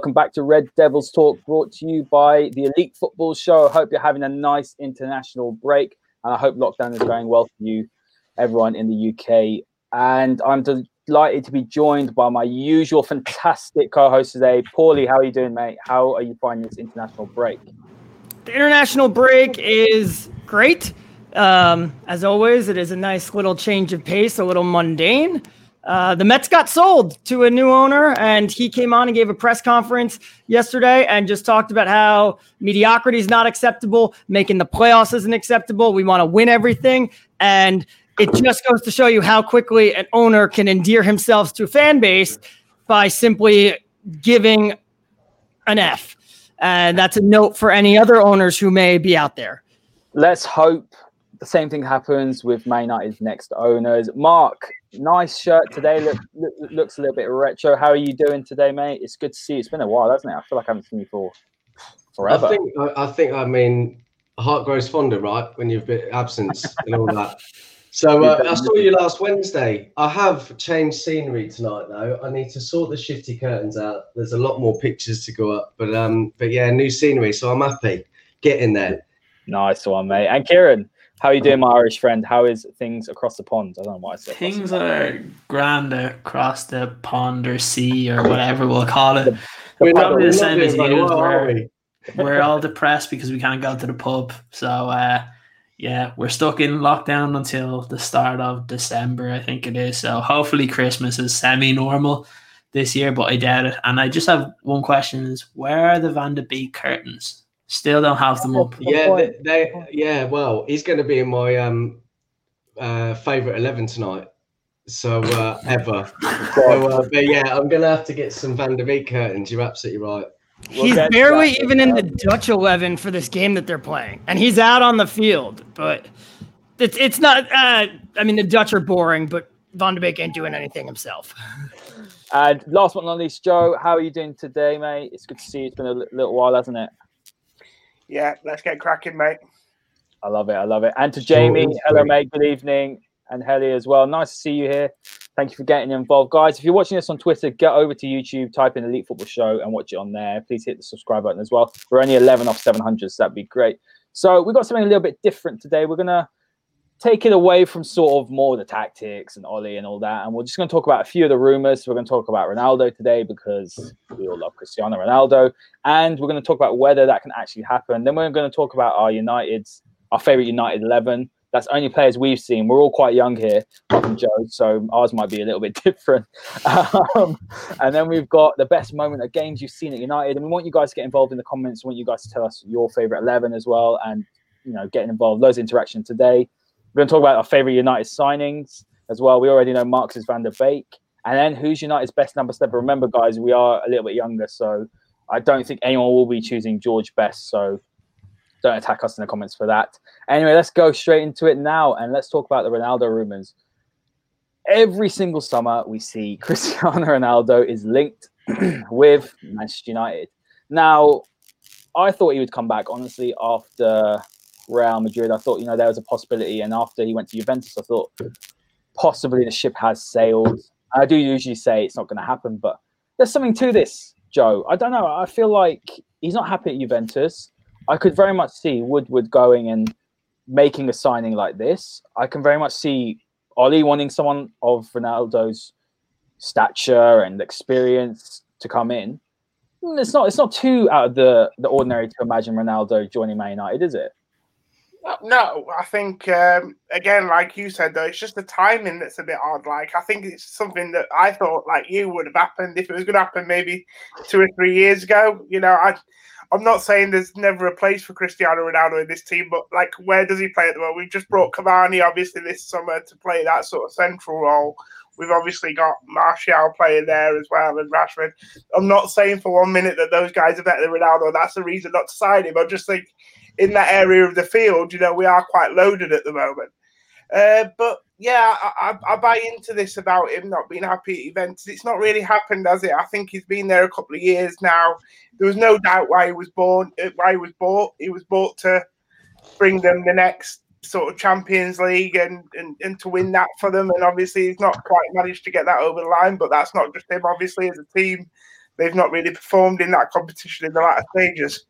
welcome back to Red Devils Talk, brought to you by the Elite Football Show. I hope you're having a nice international break, and I hope lockdown is going well for you, everyone in the UK. And I'm delighted to be joined by my usual fantastic co-host today, Pauly. How are you doing, mate? How are you finding this international break? The international break is great. Um, as always, it is a nice little change of pace, a little mundane. Uh, the Mets got sold to a new owner, and he came on and gave a press conference yesterday and just talked about how mediocrity is not acceptable, making the playoffs isn't acceptable. We want to win everything, and it just goes to show you how quickly an owner can endear himself to a fan base by simply giving an F. And that's a note for any other owners who may be out there. Let's hope the same thing happens with Man United's next owners. Marc, nice shirt today. Look, look, looks a little bit retro. How are you doing today, mate? It's good to see you. It's been a while, hasn't it? I feel like I haven't seen you for forever. I think. I think. I mean, heart grows fonder, right? When you've been absent and all that. So uh, I saw you last Wednesday. I have changed scenery tonight, though. I need to sort the shifty curtains out. There's a lot more pictures to go up, but um, but yeah, new scenery. So I'm happy. Get in there. Nice one, mate. And Ciaran, how are you doing, my Irish friend? How is things across the pond? I don't know why I said things are grand across the pond or sea or whatever we'll call it. we're not the same as you. We're, we're all depressed because we can't go to the pub. So uh, yeah, we're stuck in lockdown until the start of December, I think it is. So hopefully Christmas is semi-normal this year, but I doubt it. And I just have one question: Is where are the Van de Beek curtains? Still don't have them up. Yeah, they, they yeah. Well, he's going to be in my um uh favorite eleven tonight. So uh, ever. so, uh, but yeah, I'm gonna have to get some Van der Beek curtains. You're absolutely right. We'll he's barely even in the Dutch eleven for this game that they're playing, and he's out on the field. But it's it's not. Uh, I mean, the Dutch are boring, but Van de Beek ain't doing anything himself. And last but not least, Joe, how are you doing today, mate? It's good to see you. It's been a little while, hasn't it? Yeah, let's get cracking, mate. I love it. I love it. And to Jamie, hello, mate. Good evening. And Helly as well. Nice to see you here. Thank you for getting involved. Guys, if you're watching this on Twitter, get over to YouTube, type in Elite Football Show and watch it on there. Please hit the subscribe button as well. We're only 11 off 700, so that'd be great. So we've got something a little bit different today. We're going to take it away from sort of more the tactics and Ollie and all that. And we're just going to talk about a few of the rumors. We're going to talk about Ronaldo today because we all love Cristiano Ronaldo. And we're going to talk about whether that can actually happen. Then we're going to talk about our United's, our favorite United 11. That's only players we've seen. We're all quite young here, from Joe, so ours might be a little bit different. Um, and then we've got the best moment of games you've seen at United. And we want you guys to get involved in the comments. We want you guys to tell us your favorite 11 as well. And, you know, getting involved. Loads of interaction today. We're going to talk about our favorite United signings as well. We already know Marc's is Van der Beek. And then who's United's best number seven? Remember, guys, we are a little bit younger, so I don't think anyone will be choosing George best. So don't attack us in the comments for that. Anyway, let's go straight into it now and let's talk about the Ronaldo rumors. Every single summer, we see Cristiano Ronaldo is linked with Manchester United. Now, I thought he would come back, honestly, after Real Madrid. I thought, you know, there was a possibility. And after he went to Juventus, I thought possibly the ship has sailed. I do usually say it's not going to happen, but there's something to this, Joe. I don't know. I feel like he's not happy at Juventus. I could very much see Woodward going and making a signing like this. I can very much see Ollie wanting someone of Ronaldo's stature and experience to come in. It's not. It's not too out of the the ordinary to imagine Ronaldo joining Man United, is it? No, I think um, again, like you said, though, it's just the timing that's a bit odd. Like I think it's something that I thought, like you, would have happened if it was going to happen maybe two or three years ago. You know, I, I'm not saying there's never a place for Cristiano Ronaldo in this team, but like, where does he play at the moment? We've just brought Cavani, obviously, this summer to play that sort of central role. We've obviously got Martial playing there as well and Rashford. I'm not saying for one minute that those guys are better than Ronaldo. That's the reason not to sign him. I just think in that area of the field, you know, we are quite loaded at the moment. Uh, but yeah, I, I, I, buy into this about him not being happy at events. It's not really happened, has it? I think he's been there a couple of years now. There was no doubt why he was born, uh, why he was bought. He was bought to bring them the next sort of Champions League and, and, and to win that for them. And obviously, he's not quite managed to get that over the line, but that's not just him. Obviously, as a team, they've not really performed in that competition in the latter stages.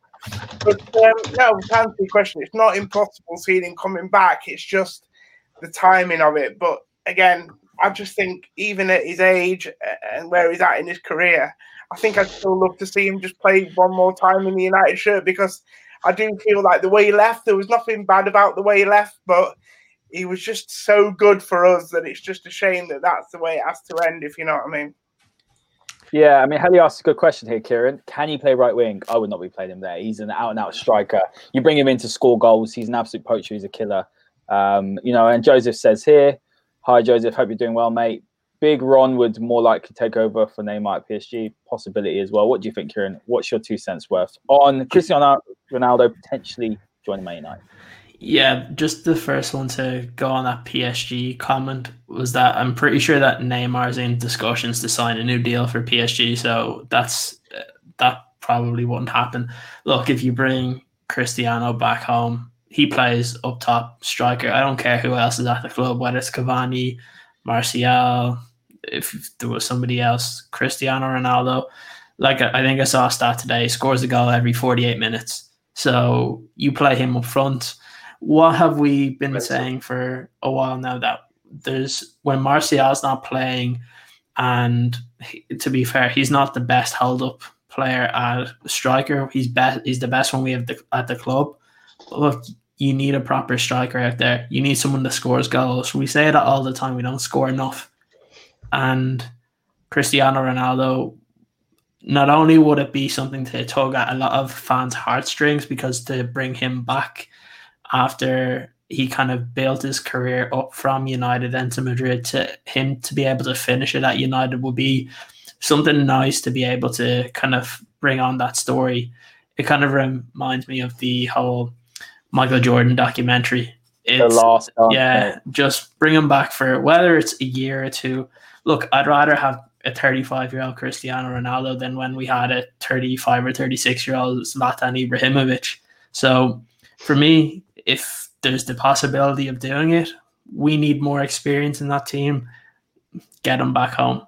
But um, no, to answer your question, it's not impossible seeing him coming back. It's just the timing of it. But again, I just think even at his age and where he's at in his career, I think I'd still love to see him just play one more time in the United shirt because I do feel like the way he left, there was nothing bad about the way he left, but he was just so good for us that it's just a shame that that's the way it has to end, if you know what I mean. Yeah, I mean, Helly asked a good question here, Ciaran. Can he play right wing? I would not be playing him there. He's an out and out striker. You bring him in to score goals. He's an absolute poacher. He's a killer. Um, you know, and Joseph says here, Hi, Joseph. Hope you're doing well, mate. Big Ron would more likely take over for Neymar at PSG. Possibility as well. What do you think, Ciaran? What's your two cents worth on Cristiano Ronaldo potentially joining Man United? Yeah, just the first one to go on that PSG comment was that I'm pretty sure that Neymar's in discussions to sign a new deal for PSG. So that's that probably wouldn't happen. Look, if you bring Cristiano back home, he plays up top striker. I don't care who else is at the club, whether it's Cavani, Martial, if there was somebody else, Cristiano Ronaldo. Like I think I saw a stat today, scores a goal every 48 minutes. So you play him up front what have we been That's saying it. for a while now that there's when Martial's not playing, and he, to be fair, he's not the best held up player at striker. He's best. He's the best one we have the, at the club. But look, you need a proper striker out there. You need someone that scores goals. We say that all the time. We don't score enough, and Cristiano Ronaldo. Not only would it be something to tug at a lot of fans' heartstrings because to bring him back after he kind of built his career up from United into Madrid to him to be able to finish it at United would be something nice to be able to kind of bring on that story. It kind of reminds me of the whole Michael Jordan documentary. It's, the last yeah, just bring him back for whether it's a year or two. Look, I'd rather have a 35 year old Cristiano Ronaldo than when we had a 35 or 36 year old Zlatan Ibrahimovic. So for me, if there's the possibility of doing it, we need more experience in that team. Get them back home.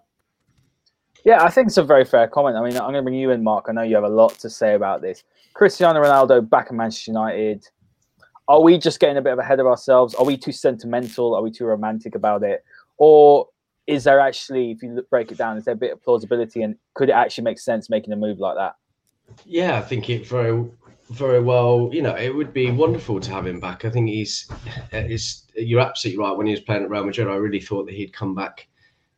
Yeah, I think it's a very fair comment. I mean, I'm going to bring you in, Marc. I know you have a lot to say about this. Cristiano Ronaldo back at Manchester United. Are we just getting a bit of ahead of ourselves? Are we too sentimental? Are we too romantic about it? Or is there actually, if you break it down, is there a bit of plausibility and could it actually make sense making a move like that? Yeah, I think it very very well. You know, it would be wonderful to have him back. I think he's, is you're absolutely right. When he was playing at Real Madrid, I really thought that he'd come back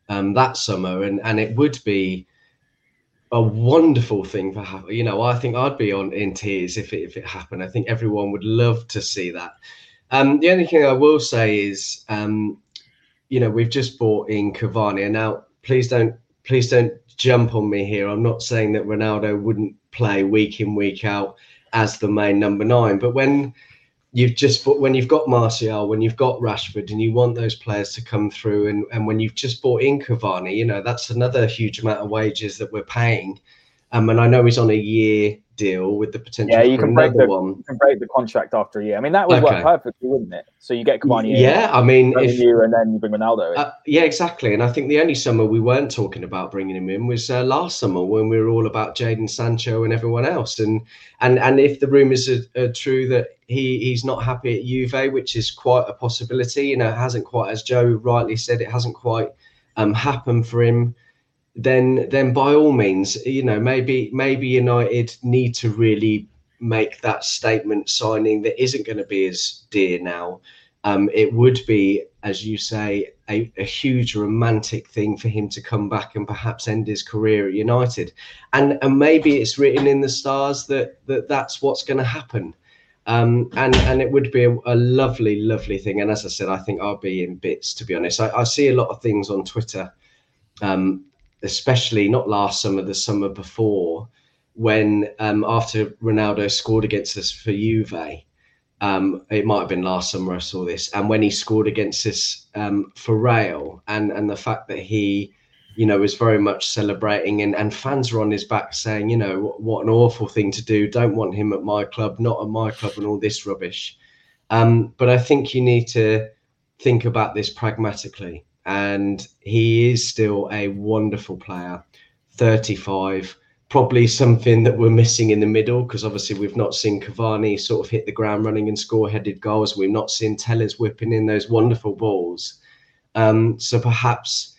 um, that summer, and and it would be a wonderful thing for you know. I think I'd be on in tears if it if it happened. I think everyone would love to see that. Um, the only thing I will say is, um, you know, we've just bought in Cavani, and now please don't please don't jump on me here. I'm not saying that Ronaldo wouldn't play week in week out as the main number nine. But when you've just bought, when you've got Martial, when you've got Rashford, and you want those players to come through, and, and when you've just bought in Cavani, you know that's another huge amount of wages that we're paying. Um, and I know he's on a year deal with the potential yeah, you can break the, one. You can break the contract after a year. I mean, that would okay. work perfectly, wouldn't it? So you get Cavani. Yeah, I mean, if you and then you bring Ronaldo. In. Uh, yeah, exactly. And I think the only summer we weren't talking about bringing him in was uh, last summer when we were all about Jadon Sancho and everyone else. And and and if the rumours are, are true that he he's not happy at Juve, which is quite a possibility. You know, it hasn't quite, as Joe rightly said, it hasn't quite um, happened for him then then by all means, you know, maybe maybe United need to really make that statement signing that isn't going to be as dear now. Um, it would be, as you say, a, a, huge romantic thing for him to come back and perhaps end his career at United, and and maybe it's written in the stars that that that's what's going to happen. Um, and and it would be a, a, lovely, lovely thing. And as I said, I think I'll be in bits. To be honest, I, I see a lot of things on Twitter um, especially not last summer, the summer before, when um, after Ronaldo scored against us for Juve, um, it might have been last summer I saw this, and when he scored against us um, for Real, and and the fact that he, you know, was very much celebrating, and and fans were on his back saying, you know, what, what an awful thing to do. Don't want him at my club, not at my club, and all this rubbish. Um, but I think you need to think about this pragmatically and he is still a wonderful player. 35, probably something that we're missing in the middle because obviously we've not seen Cavani sort of hit the ground running and score headed goals. We've not seen Telles whipping in those wonderful balls. Um, so perhaps,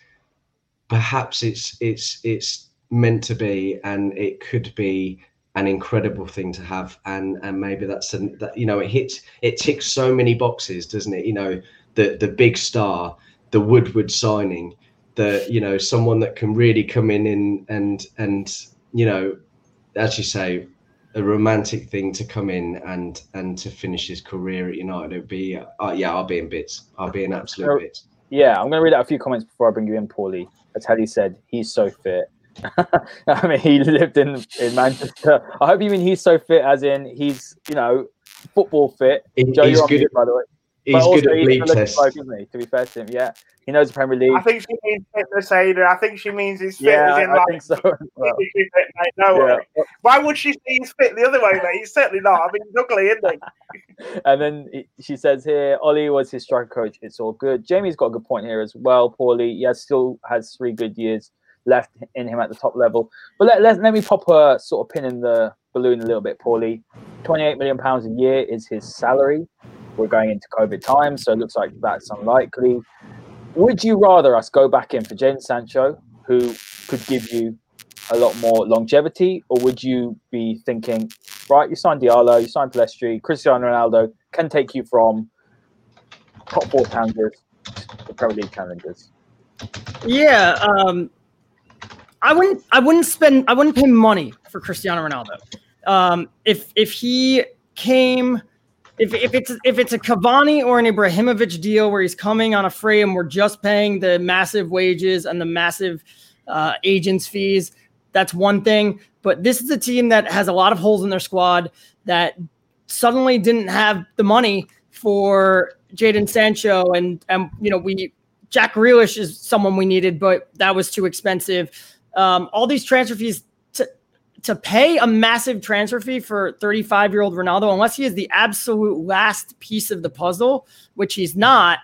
perhaps it's it's it's meant to be, and it could be an incredible thing to have, and and maybe that's an, that you know it hits it ticks so many boxes, doesn't it? You know the the big star, the Woodward signing, the you know someone that can really come in and and and you know, as you say, a romantic thing to come in and and to finish his career at United. It'd be, uh, yeah, I'll be in bits. I'll be in absolute bits. Yeah, I'm going to read out a few comments before I bring you in, Pauly. As Helly said, he's so fit. I mean, he lived in in Manchester. I hope you mean he's so fit, as in he's you know football fit. He, Joe, he's good, by the way. He's good at bleep test. Bloke, isn't he? To be fair to him, yeah, he knows the Premier League. I think she means fitness, Haider. I think she means he's fit. Yeah, in I like, think so. Well, fit, mate. No yeah. Why would she say he's fit the other way, mate? He's certainly not. I mean, he's ugly, isn't he? and then she says here, Ollie was his striker coach. It's all good. Jamie's got a good point here as well. Pauly, he has still has three good years left in him at the top level. But let, let, let me pop a sort of pin in the balloon a little bit, Pauly. 28 million pounds a year is his salary we're going into COVID times, so it looks like that's unlikely. Would you rather us go back in for Jadon Sancho, who could give you a lot more longevity, or would you be thinking, right, you signed Diallo, you signed Pellistri, Cristiano Ronaldo can take you from top four challengers to Premier League challengers? Yeah, um, I wouldn't. I wouldn't spend. I wouldn't pay money for Cristiano Ronaldo. Um, if if he came if, if it's if it's a Cavani or an Ibrahimovic deal where he's coming on a free and we're just paying the massive wages and the massive uh, agents fees, that's one thing. But this is a team that has a lot of holes in their squad that suddenly didn't have the money for Jadon Sancho and and you know we Jack Grealish is someone we needed, but that was too expensive. Um, all these transfer fees to pay a massive transfer fee for 35 year old Ronaldo, unless he is the absolute last piece of the puzzle, which he's not,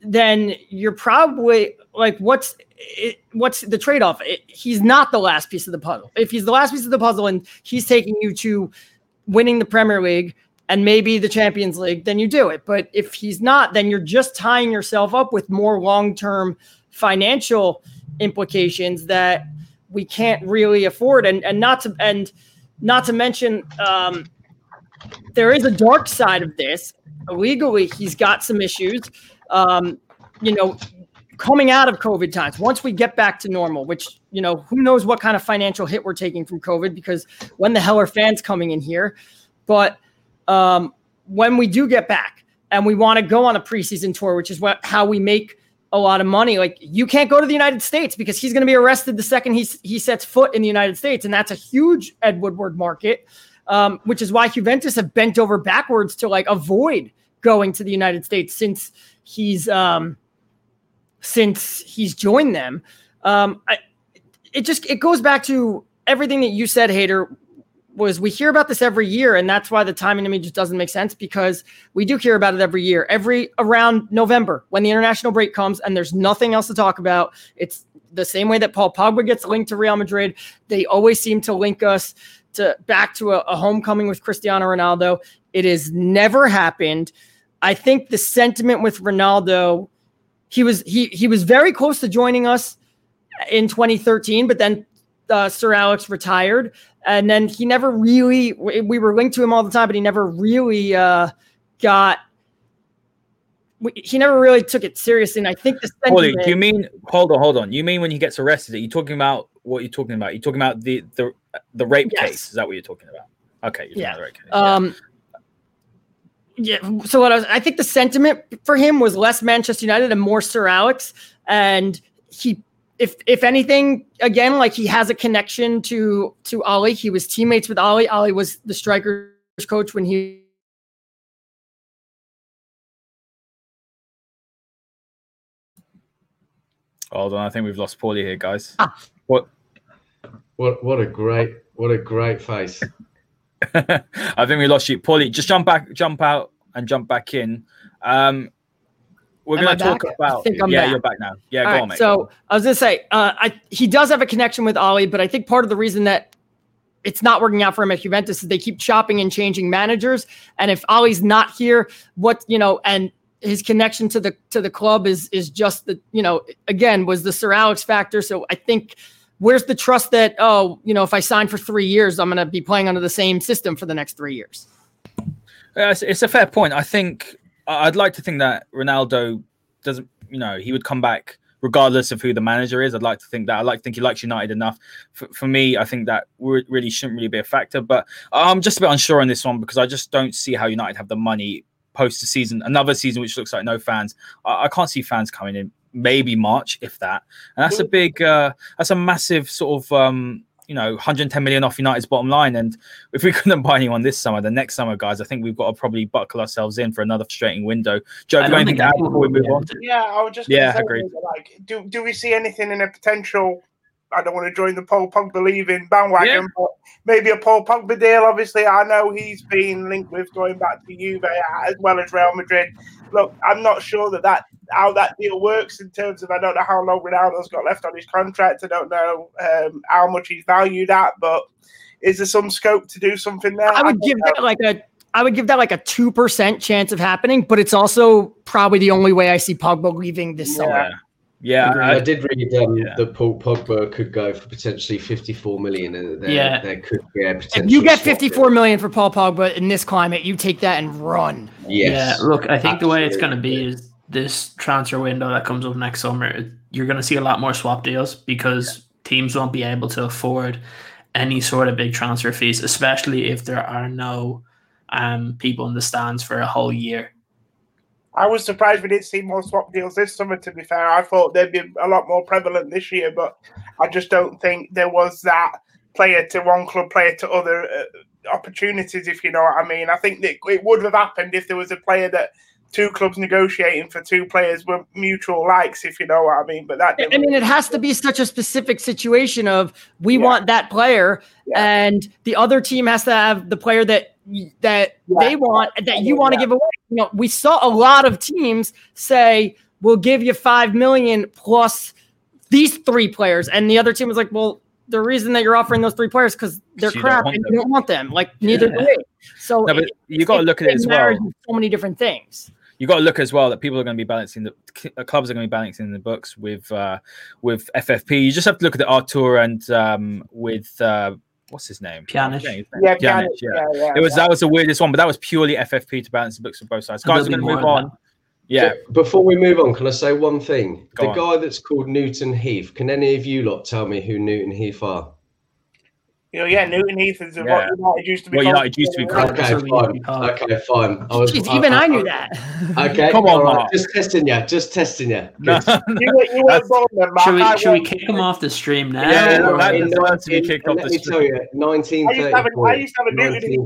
then you're probably like, what's it, what's the trade off? He's not the last piece of the puzzle. If he's the last piece of the puzzle and he's taking you to winning the Premier League and maybe the Champions League, then you do it. But if he's not, then you're just tying yourself up with more long term financial implications that we can't really afford. And and not to and not to mention um, there is a dark side of this. Illegally he's got some issues. Um, you know coming out of covid times once we get back to normal which you know who knows what kind of financial hit we're taking from covid because when the hell are fans coming in here? But um, when we do get back and we want to go on a preseason tour which is what how we make a lot of money. Like you can't go to the United States because he's going to be arrested the second he he sets foot in the United States, and that's a huge Ed Woodward market, um, which is why Juventus have bent over backwards to like avoid going to the United States since he's um, since he's joined them. Um, I, it just it goes back to everything that you said, Haider was we hear about this every year, and that's why the timing to me just doesn't make sense because we do hear about it every year, every around November when the international break comes and there's nothing else to talk about. It's the same way that Paul Pogba gets linked to Real Madrid. They always seem to link us to back to a, a homecoming with Cristiano Ronaldo. It has never happened. I think the sentiment with Ronaldo, he was he he was very close to joining us in 2013, but then uh, Sir Alex retired, and then he never really. We were linked to him all the time, but he never really uh, got. He never really took it seriously, and I think the sentiment, do you mean? Hold on, hold on. You mean when he gets arrested? Are you talking about what you're talking about? You're talking about the the the rape yes. case? Is that what you're talking about? Okay, yeah. Case, um, yeah. yeah. So what I was, I think the sentiment for him was less Manchester United and more Sir Alex, and he if if anything, again, like he has a connection to to Ollie. He was teammates with Ollie. Ollie was the strikers coach when he Hold on, I think we've lost Pauly here, guys. Ah. What? What? What a great, what a great face. I think we lost you, Pauly. Just jump back, jump out, and jump back in. Um, we're going to talk back? about. yeah, back. you're back now. Yeah, All go right, on, mate. So I was going to say, uh, I, he does have a connection with Ollie, but I think part of the reason that it's not working out for him at Juventus is they keep chopping and changing managers. And if Ollie's not here, what you know, and his connection to the to the club is is just the you know again was the Sir Alex factor. So I think where's the trust that oh you know if I sign for three years I'm going to be playing under the same system for the next three years. It's, it's a fair point. I think I'd like to think that Ronaldo doesn't you know he would come back regardless of who the manager is. I'd like to think that. I like to think he likes United enough. For, for me, I think that really shouldn't really be a factor. But I'm just a bit unsure on this one because I just don't see how United have the money post the season, another season which looks like no fans. I, I can't see fans coming in. Maybe March, if that, and that's a big, uh, that's a massive sort of um, you know 110 million off United's bottom line. And if we couldn't buy anyone this summer, the next summer, guys, I think we've got to probably buckle ourselves in for another frustrating window. Joe, do you anything to add before we move on? Yeah, I would just yeah, agree. Like, do do we see anything in a potential I don't want to join the Paul Pogba leaving bandwagon, yeah. but maybe a Paul Pogba deal. Obviously, I know he's been linked with going back to Juve as well as Real Madrid. Look, I'm not sure that, that how that deal works in terms of I don't know how long Ronaldo's got left on his contract. I don't know um, how much he's valued at, but is there some scope to do something there? I would I give know. that like a I would give that like a two percent chance of happening, but it's also probably the only way I see Pogba leaving this yeah. summer. Yeah, I, I, did read um, yeah. that Paul Pogba could go for potentially 54 million, and there, yeah, there could be a potential. If you get 54 million for Paul Pogba in this climate, you take that and run. Yes. Yeah, look, I think Absolutely. the way it's going to be is this transfer window that comes up next summer. You're going to see a lot more swap deals because yeah. teams won't be able to afford any sort of big transfer fees, especially if there are no um, people in the stands for a whole year. I was surprised we didn't see more swap deals this summer. To be fair, I thought they'd be a lot more prevalent this year, but I just don't think there was that player to one club, player to other uh, opportunities. If you know what I mean, I think that it would have happened if there was a player that two clubs negotiating for two players were mutual likes, if you know what I mean. But that I mean, it has to be such a specific situation of we yeah. want that player, yeah. and the other team has to have the player that that yeah. they want that you want to give away. You know, we saw a lot of teams say we'll give you five million plus these three players, and the other team was like, well. The reason that you're offering those three players because they're crap and you don't want them. Like neither do we. So no, it, you got to look at it as well. So many different things you got to look as well that people are going to be balancing the clubs are going to be balancing the books with uh, with FFP. You just have to look at the Artur and um, with uh, what's his name? Pjanic. Yeah, Pjanic, Pjanic, yeah. yeah, yeah. It was that was the weirdest one, but that was purely FFP to balance the books for both sides. Guys, we're going to move on. Yeah. So before we move on, can I say one thing? Go the on. guy that's called Newton Heath. Can any of you lot tell me who Newton Heath are? You know, yeah, Newton Heath is yeah. what United used to be. What United used to be called. Okay, fine. Okay, fine. I was, Jeez, even I, I, knew that. Okay, come on, right. just testing you. Just testing you. No. you, you should we, should we kick him off the stream now? Yeah, no, that deserves to be kicked off the stream. Let me tell you, 1934. I used to have a, Newton Heath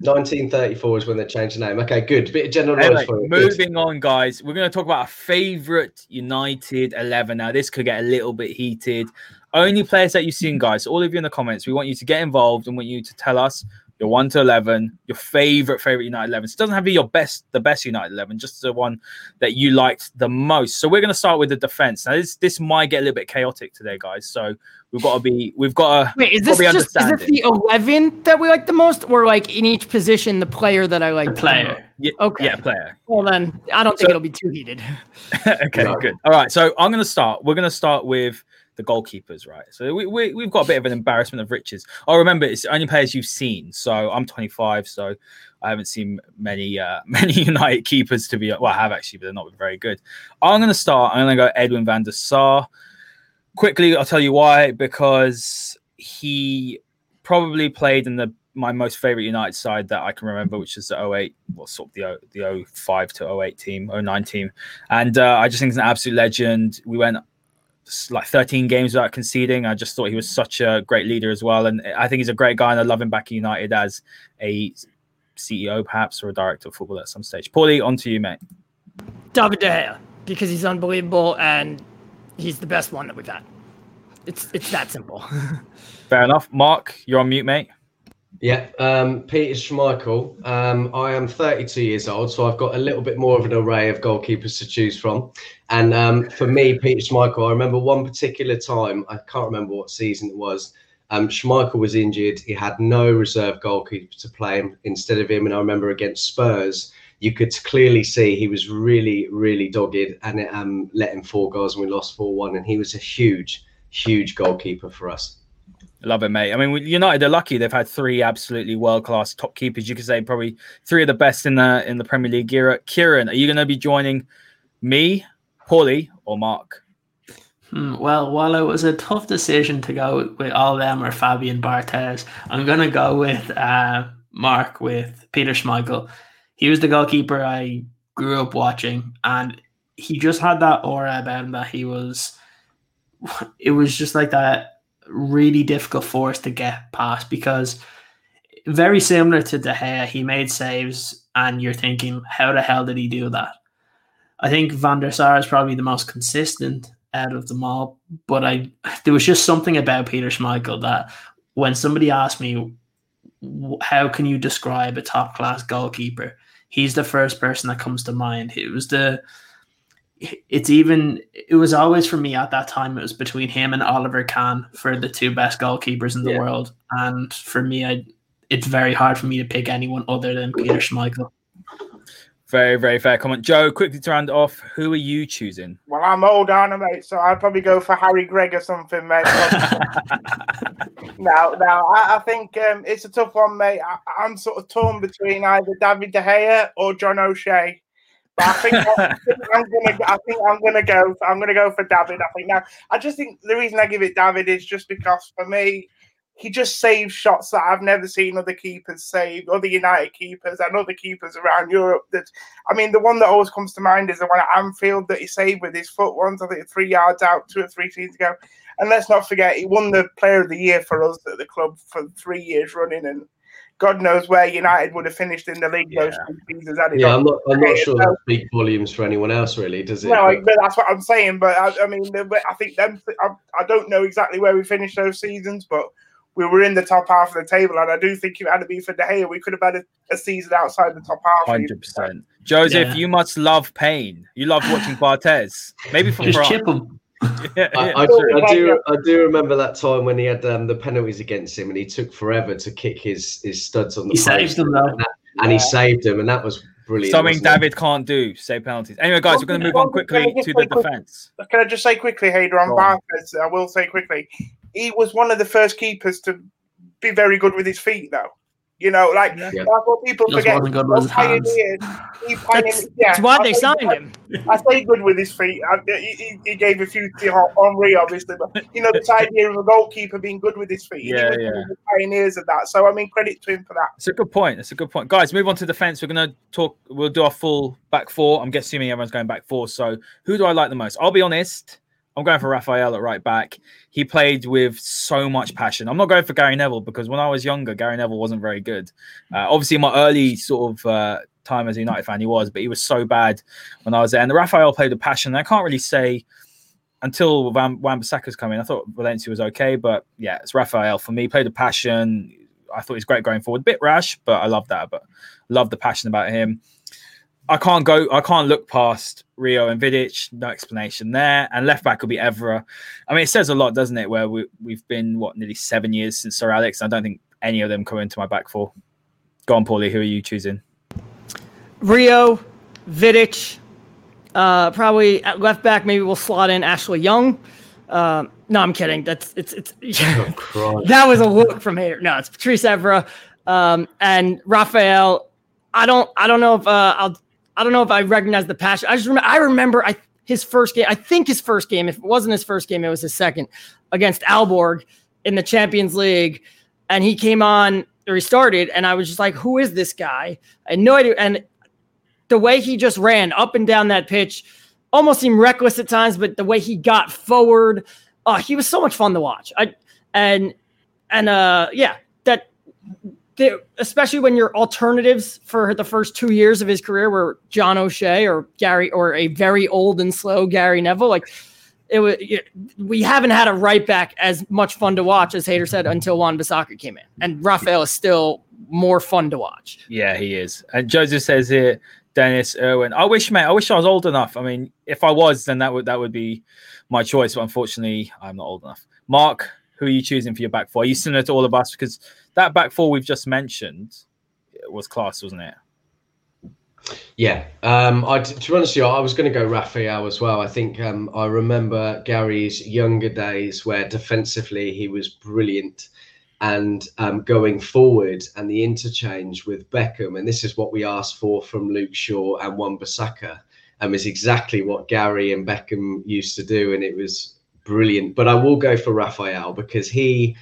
1934 is when they changed the name. Okay, good. Bit of general knowledge anyway, Moving good. on, guys. We're going to talk about a favourite United 11. Now, this could get a little bit heated only players that you've seen, guys. All of you in the comments, we want you to get involved and want you to tell us your one to eleven, your favorite favorite United eleven. So it doesn't have to be your best, the best United eleven, just the one that you liked the most. So we're going to start with the defense. Now this this might get a little bit chaotic today, guys. So we've got to be, we've got to wait. Is this just is this the eleven that we like the most, or like in each position the player that I like? The player. Yeah, okay. Yeah, player. Well then, I don't think so, it'll be too heated. okay, no. good. All right. So I'm going to start. We're going to start with the goalkeepers, right? So we, we, we've got a bit of an embarrassment of riches. I oh, remember it's only players you've seen. So I'm 25, so I haven't seen many uh, many United keepers to be. Well, I have actually, but they're not very good. I'm going to start. I'm going to go Edwin van der Sar. Quickly, I'll tell you why. Because he probably played in the my most favorite United side that I can remember, which is the 08, well, sort of the the 05 to 08 team, 09 team, and uh, I just think he's an absolute legend. We went like 13 games without conceding. I just thought he was such a great leader as well. And I think he's a great guy, and I love him back at United as a CEO, perhaps, or a director of football at some stage. Pauly, on to you, mate. David De Gea, because he's unbelievable and he's the best one that we've had. It's it's that simple. Fair enough. Marc, you're on mute, mate. Yeah, um, Peter Schmeichel. Um, I am 32 years old, so I've got a little bit more of an array of goalkeepers to choose from. And um, for me, Peter Schmeichel, I remember one particular time, I can't remember what season it was. Um, Schmeichel was injured. He had no reserve goalkeeper to play him instead of him. And I remember against Spurs, you could clearly see he was really, really dogged and it um, let him four goals and we lost 4 1. And he was a huge, huge goalkeeper for us. Love it, mate. I mean, United are lucky; they've had three absolutely world-class top keepers. You could say probably three of the best in the in the Premier League era. Ciaran, are you going to be joining me, Pauly, or Marc? Hmm, well, while it was a tough decision to go with all them or Fabien Barthez, I'm going to go with uh, Marc with Peter Schmeichel. He was the goalkeeper I grew up watching, and he just had that aura about him that he was. It was just like that really difficult for us to get past because very similar to De Gea, he made saves, and you're thinking, how the hell did he do that? I think Van der Sar is probably the most consistent out of them all, but I there was just something about Peter Schmeichel that when somebody asked me, how can you describe a top class goalkeeper? He's the first person that comes to mind. It was the it's even it was always for me at that time it was between him and Oliver Kahn for the two best goalkeepers in the yeah. world and for me I it's very hard for me to pick anyone other than Peter Schmeichel. Very, very fair comment. Joe, quickly to round off, who are you choosing? Well, I'm old, aren't I, mate? So I'd probably go for Harry Gregg or something, mate. now, now, I, I think um, it's a tough one, mate. I, am sort of torn between either David De Gea or John O'Shea. I think, I think I'm gonna. I think I'm gonna go. I'm gonna go for David. I think now. I just think the reason I give it David is just because for me, he just saves shots that I've never seen other keepers save, other United keepers and other keepers around Europe. That I mean, the one that always comes to mind is the one at Anfield that he saved with his foot once. I think three yards out, two or three seasons ago. And let's not forget, he won the Player of the Year for us at the club for three years running, and God knows where United would have finished in the league yeah. those two seasons. yeah, I'm not, I'm not sure that speaks volumes for anyone else, really, does it? No, but, that's what I'm saying. But I, I mean, I think them. I, I, don't know exactly where we finished those seasons, but we were in the top half of the table, and I do think if it had to be for De Gea, we could have had a, a season outside the top half. Hundred percent. Joseph, yeah. you must love pain. You love watching Barthez. Maybe from just chip him. yeah, I, I, do, I, do, I do remember that time when he had um, the penalties against him, and he took forever to kick his his studs on the. He saved them though, and, that, and he saved them, and that was brilliant. Something David it? can't do, save penalties. Anyway, guys, we're going to move on quickly to the defense. Can I just say quickly, Haider, on Barthez? I will say quickly, he was one of the first keepers to be very good with his feet, though. You know, like yeah. that's what people Just forget. Good pioneered, he pioneered, that's, yeah, that's why they signed good. him. I say good with his feet. I, he, he, gave a few to Henry, obviously, but you know, this idea of a goalkeeper being good with his feet. Yeah, yeah. The pioneers of that. So I mean, credit to him for that. It's a good point. It's a good point, guys. Move on to defense. We're gonna talk. We'll do our full back four. I'm assuming everyone's going back four. So who do I like the most? I'll be honest. I'm going for Rafael at right back. He played with so much passion. I'm not going for Gary Neville because when I was younger, Gary Neville wasn't very good. Uh, obviously, my early sort of uh, time as a United fan, he was, but he was so bad when I was there. And Rafael played with passion. I can't really say until Wan Bissaka's coming. I thought Valencia was okay, but yeah, it's Rafael for me. Played with passion. I thought he's great going forward. Bit rash, but I love that. But love the passion about him. I can't go. I can't look past Rio and Vidic. No explanation there. And left back will be Evra. I mean, it says a lot, doesn't it? Where we we've been what nearly seven years since Sir Alex. I don't think any of them come into my back four. Go on, Pauly. Who are you choosing? Rio, Vidic. Uh, probably at left back. Maybe we'll slot in Ashley Young. Uh, no, I'm kidding. That's it's it's. Oh, that was a look from here. No, it's Patrice Evra um, and Rafael. I don't I don't know if uh, I'll I don't know if I recognize the passion. I just remember, I remember I, his first game. I think his first game. If it wasn't his first game, it was his second against Aalborg in the Champions League, and he came on or he started, and I was just like, "Who is this guy?" I had no idea. And the way he just ran up and down that pitch almost seemed reckless at times, but the way he got forward, oh, he was so much fun to watch. I and and uh, yeah, that especially when your alternatives for the first two years of his career were John O'Shea or Gary or a very old and slow Gary Neville. Like it was we haven't had a right back as much fun to watch as Haider said until Wan Bissaka came in, and Rafael is still more fun to watch. Yeah, he is. And Joseph says here, Denis Irwin. I wish, mate. I wish I was old enough. I mean, if I was, then that would that would be my choice. But unfortunately, I'm not old enough. Marc, who are you choosing for your back four? Are you similar to all of us? Because that back four we've just mentioned was class, wasn't it? Yeah, um, I, to be honest you, I was going to go Rafael as well. I think um, I remember Gary's younger days where defensively he was brilliant, and um, going forward and the interchange with Beckham, and this is what we asked for from Luke Shaw and Wan Bissaka, um, is exactly what Gary and Beckham used to do, and it was brilliant. But I will go for Rafael because he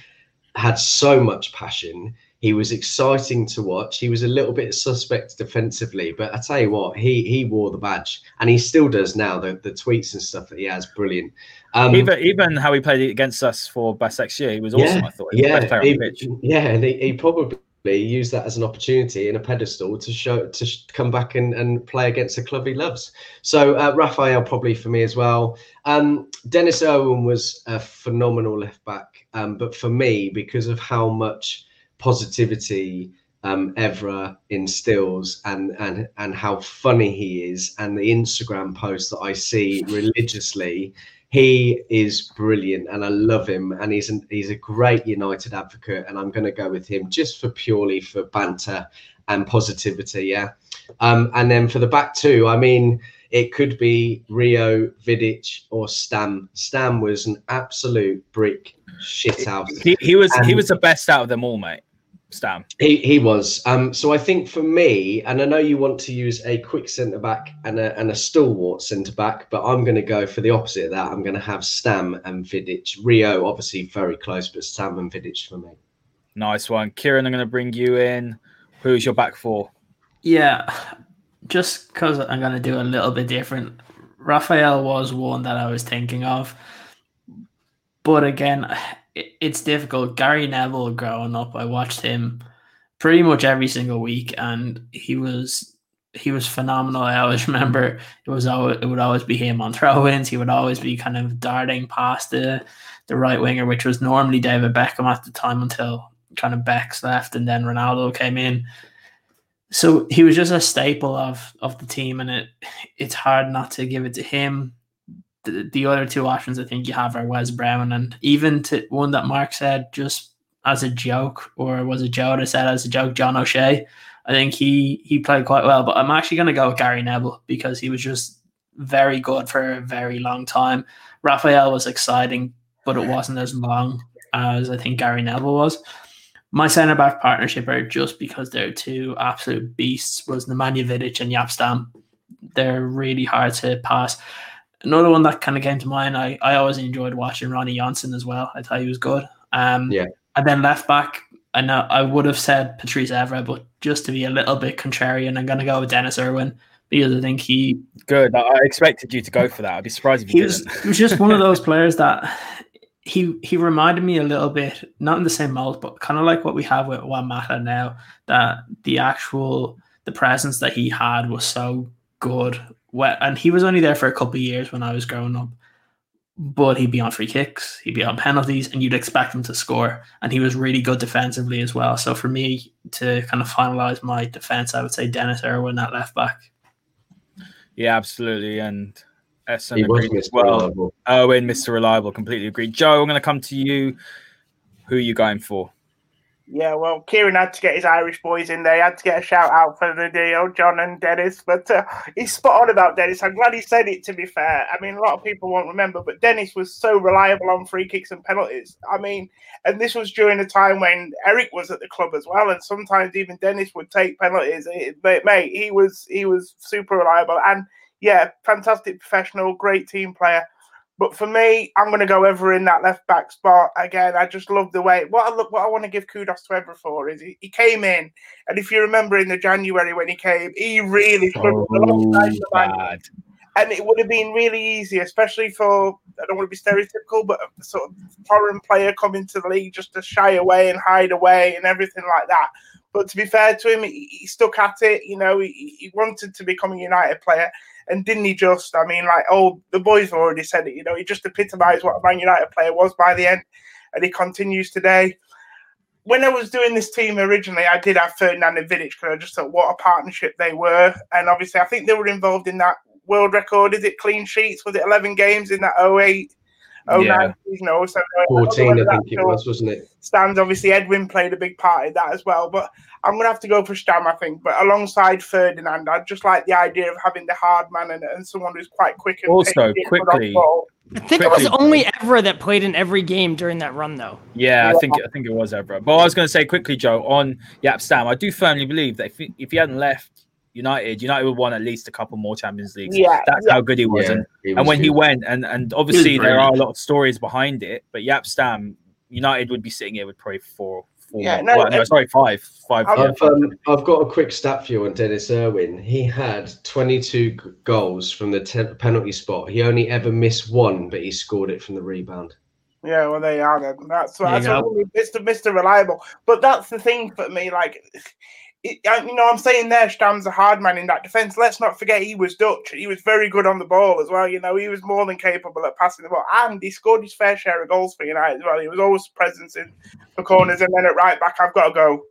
had so much passion he was exciting to watch. He was a little bit suspect defensively, but I tell you what, he he wore the badge, and he still does now. The the tweets and stuff that he has, brilliant. Um, even even how he played against us for Basaksehir he was awesome. Yeah, I thought. yeah, he, yeah, and he, he probably used that as an opportunity in a pedestal to show to come back and, and play against the club he loves. So uh, Rafael probably for me as well. Um, Denis Irwin was a phenomenal left back, um, but for me because of how much positivity um, Evra instills and and and how funny he is and the Instagram posts that I see religiously he is brilliant and I love him and he's an, he's a great United advocate and I'm going to go with him just for purely for banter and positivity yeah? Um, and then for the back two I mean it could be Rio Vidic or Stam. Stam was an absolute brick shit out he, he was and, he was the best out of them all mate Stam. He he was. Um, so I think for me, and I know you want to use a quick centre back and a and a stalwart centre back, but I'm going to go for the opposite of that. I'm going to have Stam and Vidic. Rio obviously very close, but Stam and Vidic for me. Nice one, Ciaran. I'm going to bring you in. Who's your back four? Yeah, just because I'm going to do a little bit different. Rafael was one that I was thinking of, but again, it's difficult. Gary Neville growing up, I watched him pretty much every single week, and he was he was phenomenal. I always remember it was always it would always be him on throw-ins. He would always be kind of darting past the the right winger, which was normally David Beckham at the time until kind of Beck's left and then Ronaldo came in. So he was just a staple of of the team, and it it's hard not to give it to him the, the other two options I think you have are Wes Brown and even to one that Marc said just as a joke, or was it Joe that said as a joke, John O'Shea. I think he he played quite well, but I'm actually going to go with Gary Neville because he was just very good for a very long time. Rafael was exciting, but it wasn't as long as I think Gary Neville was. My centre back partnership are just because they're two absolute beasts was Nemanja Vidic and Jaap Stam. They're really hard to pass. Another one that kind of came to mind, I, I always enjoyed watching Ronnie Johnsen as well. I thought he was good. Um, yeah. And then left back, I know I would have said Patrice Evra, but just to be a little bit contrarian, I'm going to go with Denis Irwin because I think he. Good. I expected you to go for that. I'd be surprised if you he was, he was just one of those players that he he reminded me a little bit, not in the same mold, but kind of like what we have with Juan Mata now. That the actual the presence that he had was so good and he was only there for a couple of years when I was growing up. But he'd be on free kicks, he'd be on penalties, and you'd expect him to score. And he was really good defensively as well. So for me to kind of finalize my defense, I would say Denis Irwin at left back. Yeah, absolutely. And SM agreed as well. Reliable. Owen, Mr. Reliable, completely agreed. Joe, I'm going to come to you. Who are you going for? Yeah, well, Ciaran had to get his Irish boys in there. He had to get a shout out for the deal, John and Denis. But uh, he's spot on about Denis. I'm glad he said it, to be fair. I mean, a lot of people won't remember, but Denis was so reliable on free kicks and penalties. I mean, and this was during a time when Eric was at the club as well. And sometimes even Denis would take penalties. It, mate, he was, he was super reliable. And yeah, fantastic professional, great team player. But for me, I'm going to go Evra in that left back spot again. I just love the way. What I look, what I want to give kudos to Evra for is he, he, came in, and if you remember in the January when he came, he really struggled oh, and it would have been really easy, especially for I don't want to be stereotypical, but a sort of foreign player coming to the league just to shy away and hide away and everything like that. But to be fair to him, he, he stuck at it. You know, he, he wanted to become a United player, And didn't he just? I mean, like, oh, the boys have already said it. You know, he just epitomised what a Man United player was by the end, and he continues today. When I was doing this team originally, I did have Ferdinand and Vidic because I just thought what a partnership they were, and obviously I think they were involved in that world record. Is it clean sheets? Was it eleven games in that 08? Oh, yeah. season also. 14, I, I think it was, wasn't it? Stands, obviously, Edwin played a big part in that as well. But I'm going to have to go for Stam, I think. But alongside Ferdinand, I just like the idea of having the hard man and, and someone who's quite quick. And also, quickly. I think quickly. it was only Evra that played in every game during that run, though. Yeah, yeah. I think I think it was Evra. But I was going to say quickly, Joe, on Jaap Stam, I do firmly believe that if he, if he hadn't left United, United would won at least a couple more Champions Leagues. Yeah, that's yeah. how good he was. Yeah, and, was and when good. he went, and and obviously there are a lot of stories behind it, but Jaap Stam, United would be sitting here with probably four. four yeah, no, well, no, sorry, five, five. I've, um, I've got a quick stat for you on Denis Irwin. He had 22 goals from the ten- penalty spot. He only ever missed one, but he scored it from the rebound. Yeah, well, they are. Then. That's that's what Mr. Mr. Reliable. But that's the thing for me. Like, it, you know, I'm saying there, Stam's a hard man in that defence. Let's not forget he was Dutch. He was very good on the ball as well. You know, he was more than capable at passing the ball, and he scored his fair share of goals for United as well. He was always present in the corners, and then at right back, I've got to go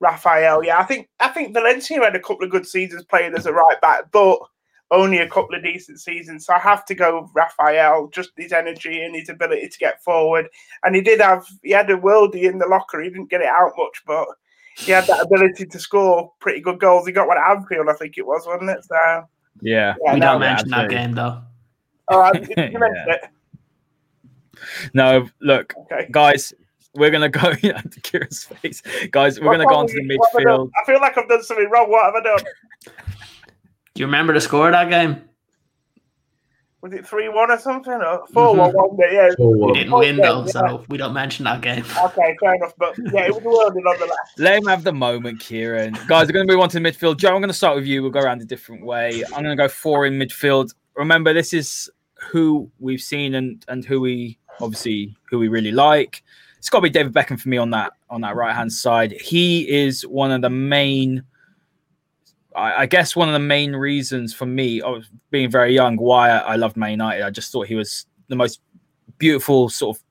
Rafael. Yeah, I think I think Valencia had a couple of good seasons playing as a right back, but only a couple of decent seasons. So I have to go Rafael, just his energy and his ability to get forward. And he did have he had a worldie in the locker. He didn't get it out much, but he had that ability to score pretty good goals. He got one at Anfield, I think it was, wasn't it? So yeah, yeah we no, don't mention that game though. Oh, I, you mentioned yeah. it. No, look, okay. guys, we're gonna go yeah, to Ciaran's face, guys. We're what gonna go on to the midfield. I, I feel like I've done something wrong. What have I done? Do you remember the score of that game? Was it three one or something or mhm. four one one? Yeah, we didn't win though, so we don't mention that game. Okay, fair enough. But yeah, it was a world nonetheless. Let him have the moment, Ciaran. Guys, we're going to move on to the midfield. Joe, I'm going to start with you. We'll go around a different way. I'm going to go four in midfield. Remember, this is who we've seen and and who we obviously who we really like. It's got to be David Beckham for me on that on that right hand side. He is one of the main I, I, guess one of the main reasons for me, being very young, why I, loved Man United. I just thought he was the most beautiful sort of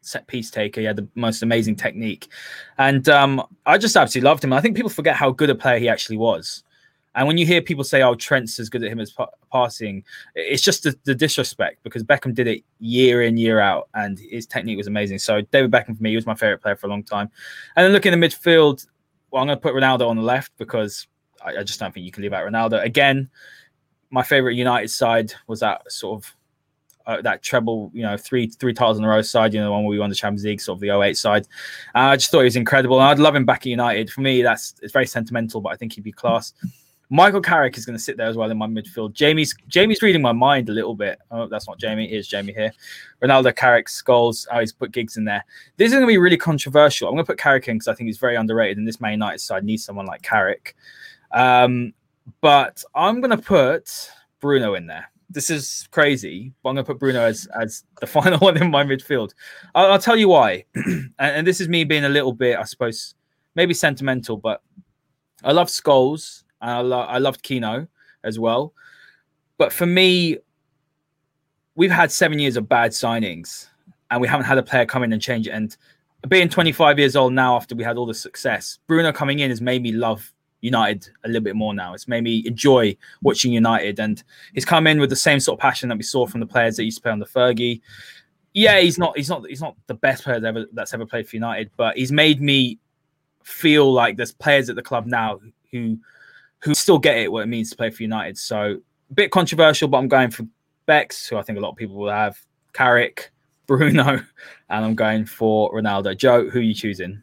set piece taker. He had the most amazing technique, and um, I just absolutely loved him. I think people forget how good a player he actually was. And when you hear people say, "Oh, Trent's as good at him as pa- passing," it's just the, the, disrespect because Beckham did it year in year out, and his technique was amazing. So David Beckham for me, was my favorite player for a long time. And then looking at the midfield, well, I'm going to put Ronaldo on the left because I, I just don't think you can leave out Ronaldo. Again, my favorite United side was that sort of uh, that treble, you know, three three titles in a row side, you know, the one where we won the Champions League, sort of the 08 side. Uh, I just thought he was incredible, and I'd love him back at United. For me, that's it's very sentimental, but I think he'd be class. Michael Carrick is going to sit there as well in my midfield. Jamie's Jamie's reading my mind a little bit. Oh, that's not Jamie. Here's Jamie here. Ronaldo Carrick's goals. Oh, he's put Giggs in there. This is going to be really controversial. I'm going to put Carrick in because I think he's very underrated, and this Man United side needs someone like Carrick. Um, but I'm going to put Bruno in there. This is crazy, but I'm going to put Bruno as, as the final one in my midfield. I'll, I'll tell you why. and, and, this is me being a little bit, I suppose, maybe sentimental, but I love Scholes. and I, lo- I loved Keano as well. But for me, we've had seven years of bad signings and we haven't had a player come in and change it. And being 25 years old now after we had all the success, Bruno coming in has made me love United a little bit more now. It's made me enjoy watching United, and he's come in with the same sort of passion that we saw from the players that used to play on the Fergie. Yeah, he's not he's not he's not the best player ever that's ever played for United, but he's made me feel like there's players at the club now who who still get it what it means to play for United. So a bit controversial, but I'm going for Bex, who I think a lot of people will have, Carrick, Bruno, and I'm going for Ronaldo. Joe, who are you choosing?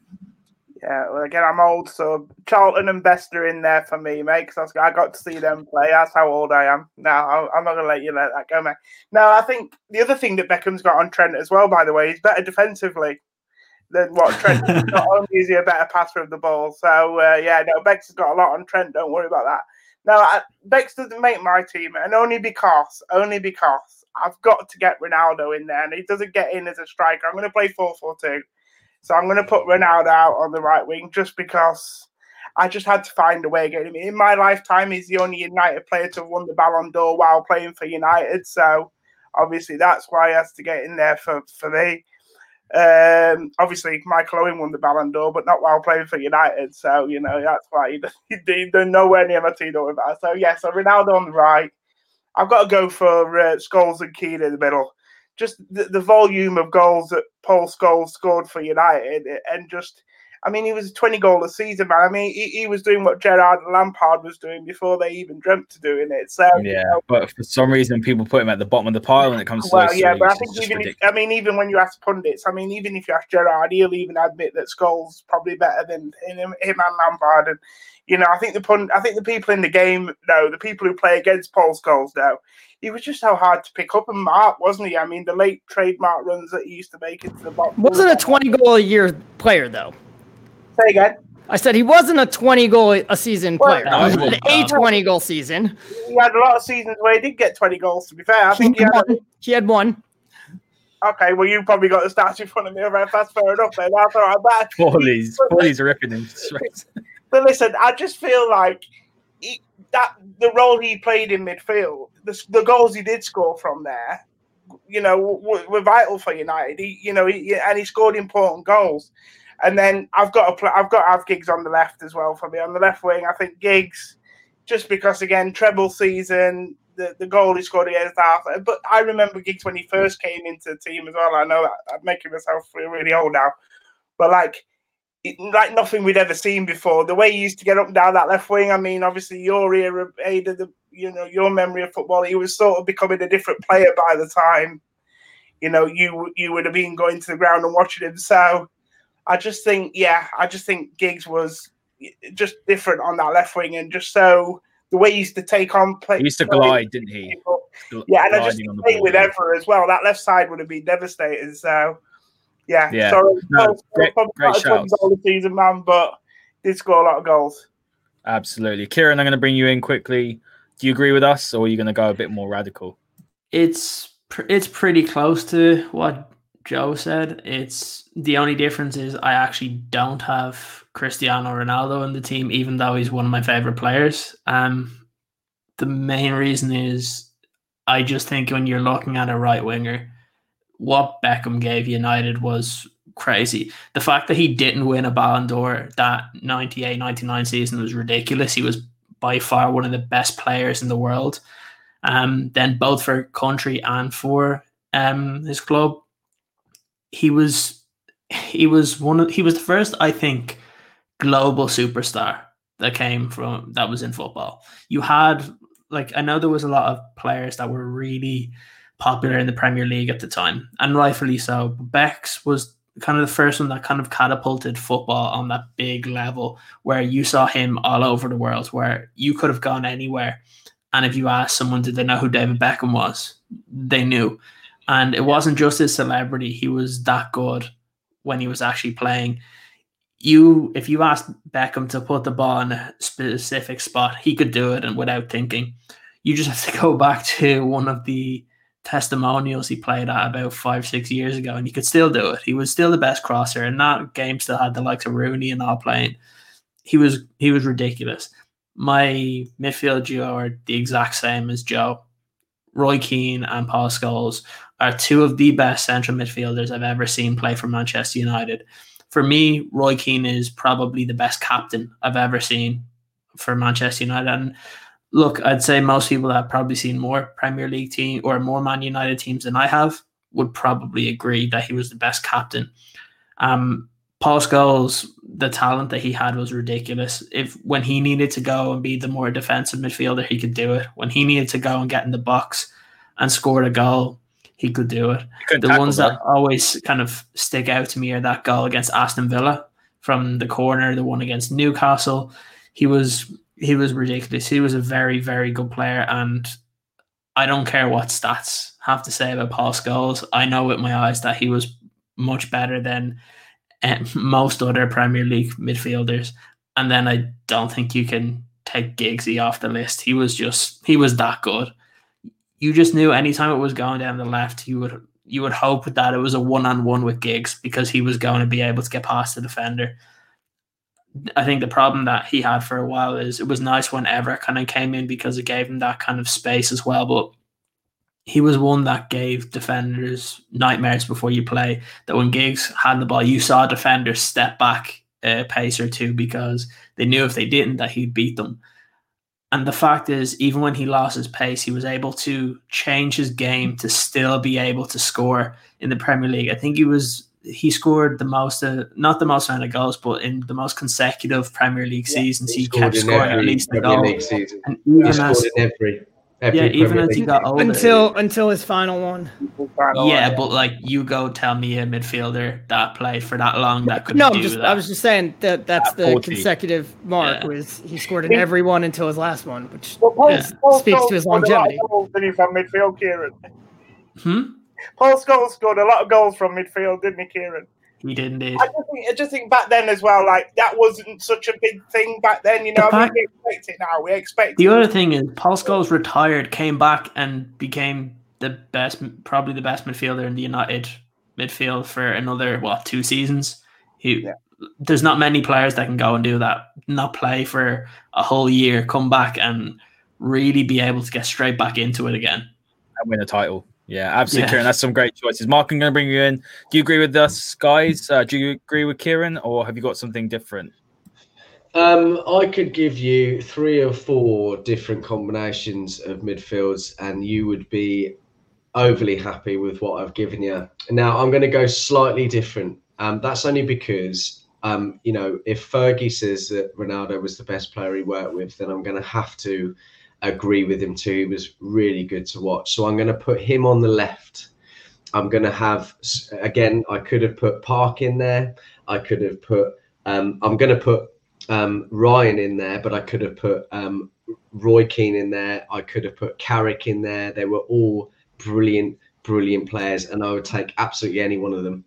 Yeah, well, again, I'm old, so Charlton and Best are in there for me, mate, because I got to see them play. That's how old I am. No, I'm not going to let you let that go, mate. No, I think the other thing that Beckham's got on Trent as well, by the way, he's better defensively than what Trent. not only is he a better passer of the ball, so uh, yeah, no, Bex has got a lot on Trent. Don't worry about that. No, Bex doesn't make my team, and only because, only because I've got to get Ronaldo in there, and he doesn't get in as a striker. I'm going to play 4 4 2. So I'm going to put Ronaldo out on the right wing just because I just had to find a way of getting him. In my lifetime, he's the only United player to have won the Ballon d'Or while playing for United. So obviously that's why he has to get in there for, for me. Um, obviously, Michael Owen won the Ballon d'Or, but not while playing for United. So, you know, that's why he, he, he nowhere near team with that. So, yeah, so Ronaldo on the right. I've got to go for uh, Scholes and Keane in the middle. Just the, the volume of goals that Paul Scholes scored for United and just I mean, he was a 20 goal a season, man. I mean, he, he was doing what Gerrard and Lampard was doing before they even dreamt of doing it. So yeah, you know, but for some reason, people put him at the bottom of the pile when it comes to. Well, yeah, but I think even if, I mean, even when you ask pundits, I mean, even if you ask Gerrard, he'll even admit that Scholes probably better than him, him and Lampard. And you know, I think the pund, I think the people in the game know, the people who play against Paul Scholes know. He was just so hard to pick up and mark, wasn't he? I mean, the late trademark runs that he used to make into the box. Wasn't a 20 goal a year player, though. Say again. I said he wasn't a 20 goal a season player. No, he had a 20 goal season. He had a lot of seasons where he did get 20 goals, to be fair. I think he, had, one. he had one. Okay, well, you probably got the stats in front of me. Right, that's fair enough. Then. That's all right. But, Paulies, Paulies are reckoning. But listen, I just feel like he, that the role he played in midfield, the, the goals he did score from there, you know, were, were vital for United. He, you know, he, and he scored important goals. And then I've got to I've got have Giggs on the left as well for me on the left wing. I think Giggs, just because again treble season, the, the goal he scored against Arthur. But I remember Giggs when he first came into the team as well. I know that I'm making myself feel really old now, but like like nothing we'd ever seen before. The way he used to get up and down that left wing. I mean, obviously your era, Haider, the you know your memory of football. He was sort of becoming a different player by the time you know you you would have been going to the ground and watching him. So I just think, yeah, I just think Giggs was just different on that left wing, and just so the way he used to take on play. He used to glide, didn't he? yeah, and I just think with Evra as well. That left side would have been devastating. So, yeah, yeah. Sorry, no, great, great shouts. the season, man, but did score a lot of goals. Absolutely, Ciaran. I'm going to bring you in quickly. Do you agree with us, or are you going to go a bit more radical? It's it's pretty close to what Joe said. It's the only difference is I actually don't have Cristiano Ronaldo in the team, even though he's one of my favorite players. Um, the main reason is I just think when you're looking at a right winger, what Beckham gave United was crazy. The fact that he didn't win a Ballon d'Or that 98 99 season was ridiculous. He was by far one of the best players in the world. Um, then both for country and for um, his club he was he was one of he was the first I think global superstar that came from that was in football. You had like I know there was a lot of players that were really popular in the Premier League at the time, and rightfully so. Beck's was kind of the first one that kind of catapulted football on that big level where you saw him all over the world, where you could have gone anywhere. And if you asked someone, did they know who David Beckham was? They knew. And it wasn't just his celebrity, he was that good when he was actually playing. You if you asked Beckham to put the ball in a specific spot, he could do it and without thinking. You just have to go back to one of the testimonials he played at about five, six years ago, and he could still do it. He was still the best crosser, and that game still had the likes of Rooney and all playing. He was he was ridiculous. My midfield duo are the exact same as Joe. Roy Keane and Paul Scholes are two of the best central midfielders I've ever seen play for Manchester United. For me, Roy Keane is probably the best captain I've ever seen for Manchester United. And look, I'd say most people that have probably seen more Premier League team or more Man United teams than I have would probably agree that he was the best captain. Um, Paul Scholes, the talent that he had was ridiculous. If when he needed to go and be the more defensive midfielder, he could do it. When he needed to go and get in the box and score a goal, he could do it. The ones that, always kind of stick out to me are that goal against Aston Villa from the corner, the one against Newcastle. He was he was ridiculous. He was a very very good player, and I don't care what stats have to say about Paul Scholes. I know with my eyes that he was much better than eh, most other Premier League midfielders. And then I don't think you can take Giggsy off the list. He was just he was that good. You just knew anytime it was going down the left, you would you would hope that it was a one on one with Giggs because he was going to be able to get past the defender. I think the problem that he had for a while is it was nice when Evra kind of came in because it gave him that kind of space as well. But he was one that gave defenders nightmares before you play. That when Giggs had the ball, you saw defenders step back a pace or two because they knew if they didn't that he'd beat them. And the fact is, even when he lost his pace, he was able to change his game to still be able to score in the Premier League. I think he was he scored the most, uh, not the most amount of goals, but in the most consecutive Premier League yeah, seasons, he, he kept scoring at least a goal. League season. And even he scored as, in every. Every yeah, even as he got older. Until until his final one. Yeah, but like you go tell me a midfielder that played for that long that could no, do just, that. I was just saying that that's the 40. consecutive mark yeah. was he scored in every one until his last one, which well, Paul, yeah, Paul speaks to his longevity. From midfield, Ciaran. Hmm. Paul Scholes scored a lot of goals from midfield, didn't he, Ciaran? He did indeed. I just, think, I just think back then as well, like that wasn't such a big thing back then. You know, I mean, we expect it now. We expect. The other thing is, Paul Scholes retired, came back, and became the best, probably the best midfielder in the United midfield for another what two seasons. He, yeah. there's not many players that can go and do that. Not play for a whole year, come back and really be able to get straight back into it again and win a title. Yeah, absolutely, yeah. Ciaran. That's some great choices. Marc, I'm going to bring you in. Do you agree with us, guys? Uh, do you agree with Ciaran, or have you got something different? Um, I could give you three or four different combinations of midfields, and you would be overly happy with what I've given you. Now, I'm going to go slightly different. Um, that's only because, um, you know, if Fergie says that Ronaldo was the best player he worked with, then I'm going to have to agree with him too. He was really good to watch. So I'm going to put him on the left. I'm going to have again. I could have put Park in there. I could have put. Um, I'm going to put um, Ryan in there, but I could have put um, Roy Keane in there. I could have put Carrick in there. They were all brilliant, brilliant players, and I would take absolutely any one of them.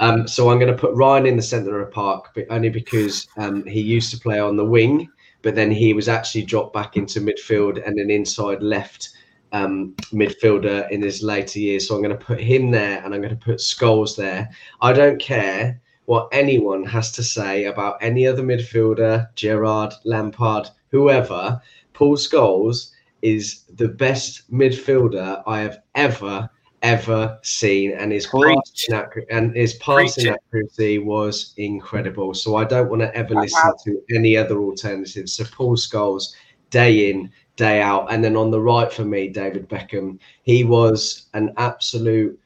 Um, so I'm going to put Ryan in the centre of park, but only because um, he used to play on the wing but then he was actually dropped back into midfield and an inside left um, midfielder in his later years. So I'm going to put him there and I'm going to put Scholes there. I don't care what anyone has to say about any other midfielder, Gerrard, Lampard, whoever. Paul Scholes is the best midfielder I have ever ever seen, and his passing, and his passing accuracy was incredible. So I don't want to ever listen to any other alternatives. So Paul Scholes, day in, day out, and then on the right for me, David Beckham. He was an absolute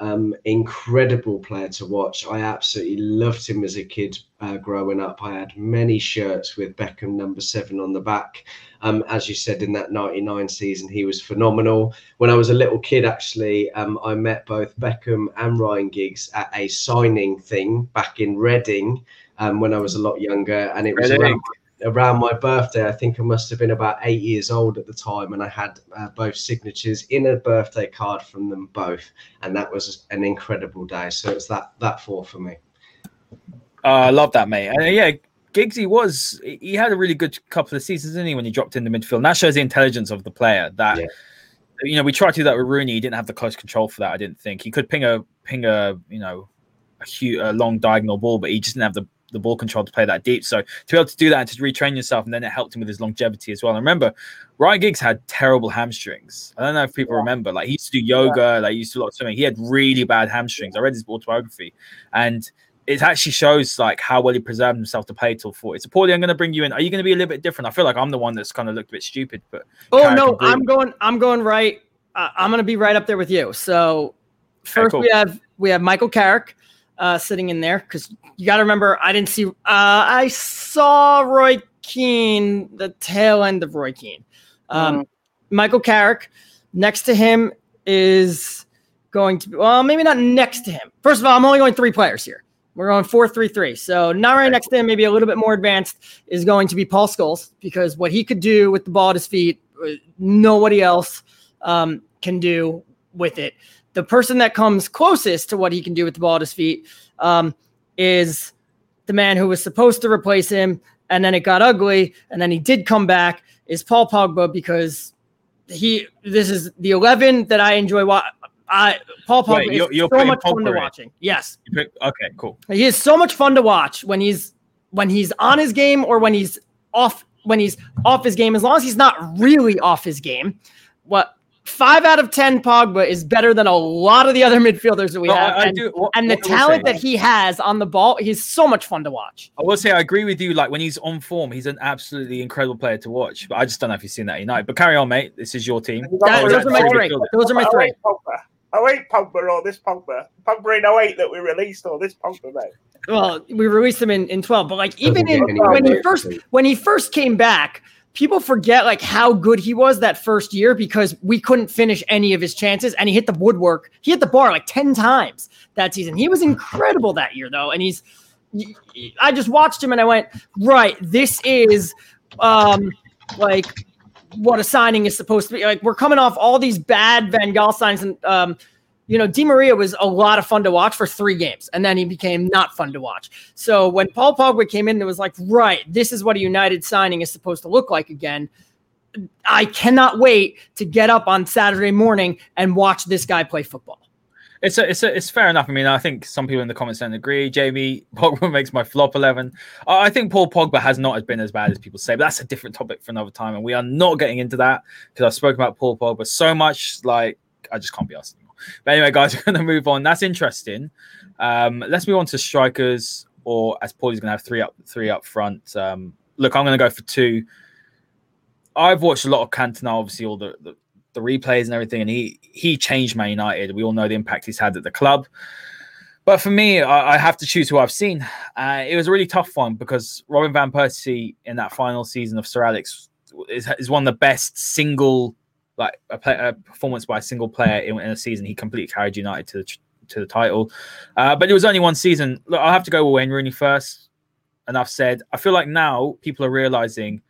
um, incredible player to watch. I absolutely loved him as a kid uh, growing up. I had many shirts with Beckham number seven on the back. Um, as you said, in that 99 season, he was phenomenal. When I was a little kid, actually, um, I met both Beckham and Ryan Giggs at a signing thing back in Reading um, when I was a lot younger. And it was around, around, my birthday. I think I must have been about eight years old at the time. And I had uh, both signatures in a birthday card from them both. And that was an incredible day. So it's that, that four for me. Uh, I love that, mate. And yeah, Giggsy was he had a really good couple of seasons, didn't he, when he dropped in the midfield? And that shows the intelligence of the player. That yeah. you know, we tried to do that with Rooney. He didn't have the close control for that. I didn't think he could ping a ping a you know a, huge, a long diagonal ball, but he just didn't have the the ball control to play that deep. So to be able to do that and to retrain yourself, and then it helped him with his longevity as well. And remember, Ryan Giggs had terrible hamstrings. I don't know if people yeah. remember. Like he used to do yoga, yeah. like he used to do a lot of swimming. He had really bad hamstrings. I read his autobiography, and it actually shows like how well he preserved himself to play till 40. So, Pauly, I'm going to bring you in. Are you going to be a little bit different? I feel like I'm the one that's kind of looked a bit stupid, but oh no, I'm going. I'm going right. Uh, I'm going to be right up there with you. So, first okay, cool. we have we have Michael Carrick uh, sitting in there because you got to remember I didn't see. Uh, I saw Roy Keane, the tail end of Roy Keane. Um, mm. Michael Carrick. Next to him is going to be well, maybe not next to him. First of all, I'm only going three players here. We're going 4 3 3. So, not right next to him, maybe a little bit more advanced, is going to be Paul Scholes because what he could do with the ball at his feet, uh, nobody else um, can do with it. The person that comes closest to what he can do with the ball at his feet um, is the man who was supposed to replace him, and then it got ugly, and then he did come back, is Paul Pogba because he this is the 11 that I enjoy wa- I Paul Pogba Wait, you're, you're so much fun to watching. Yes. Pick, okay, cool. He is so much fun to watch when he's when he's on his game or when he's off when he's off his game, as long as he's not really off his game. What five out of ten Pogba is better than a lot of the other midfielders that we No, have. I- I and, do- what- and the what I will talent say- that he has on the ball, he's so much fun to watch. I will say I agree with you. Like when he's on form, he's an absolutely incredible player to watch. But I just don't know if you've seen that at United. But carry on, mate. This is your team. That- Oh, those that's are my three. good. Those are my three. hate Pogba. I hate Pogba or this Pogba. Pogba in 08 that we released or this Pogba, mate. Well, we released him in, in 12, but like even in when he first when he first came back, people forget like how good he was that first year because we couldn't finish any of his chances and he hit the woodwork. He hit the bar like 10 times that season. He was incredible that year though and he's I just watched him and I went, "Right, this is um like what a signing is supposed to be. Like we're coming off all these bad Van Gaal signs and um you know, Di Maria was a lot of fun to watch for three games, and then he became not fun to watch. So when Paul Pogba came in, it was like, right, this is what a United signing is supposed to look like again. I cannot wait to get up on Saturday morning and watch this guy play football. It's a, it's a, it's fair enough. I mean, I think some people in the comments don't agree. Jamie Pogba makes my flop eleven. I think Paul Pogba has not been as bad as people say, but that's a different topic for another time, and we are not getting into that because I've spoken about Paul Pogba so much. Like, I just can't be asked. But anyway, guys, we're going to move on. That's interesting. Um, let's move on to strikers, or as Pauly's going to have three up, three up front. Um, look, I'm going to go for two. I've watched a lot of Cantona, obviously all the, the the replays and everything, and he he changed Man United. We all know the impact he's had at the club. But for me, I, I have to choose who I've seen. Uh, it was a really tough one because Robin van Persie in that final season of Sir Alex is, is one of the best single like a, play, a performance by a single player in, in a season. He completely carried United to the to the title. Uh, but it was only one season. Look, I'll have to go with Wayne Rooney first. And I've said I feel like now people are realizing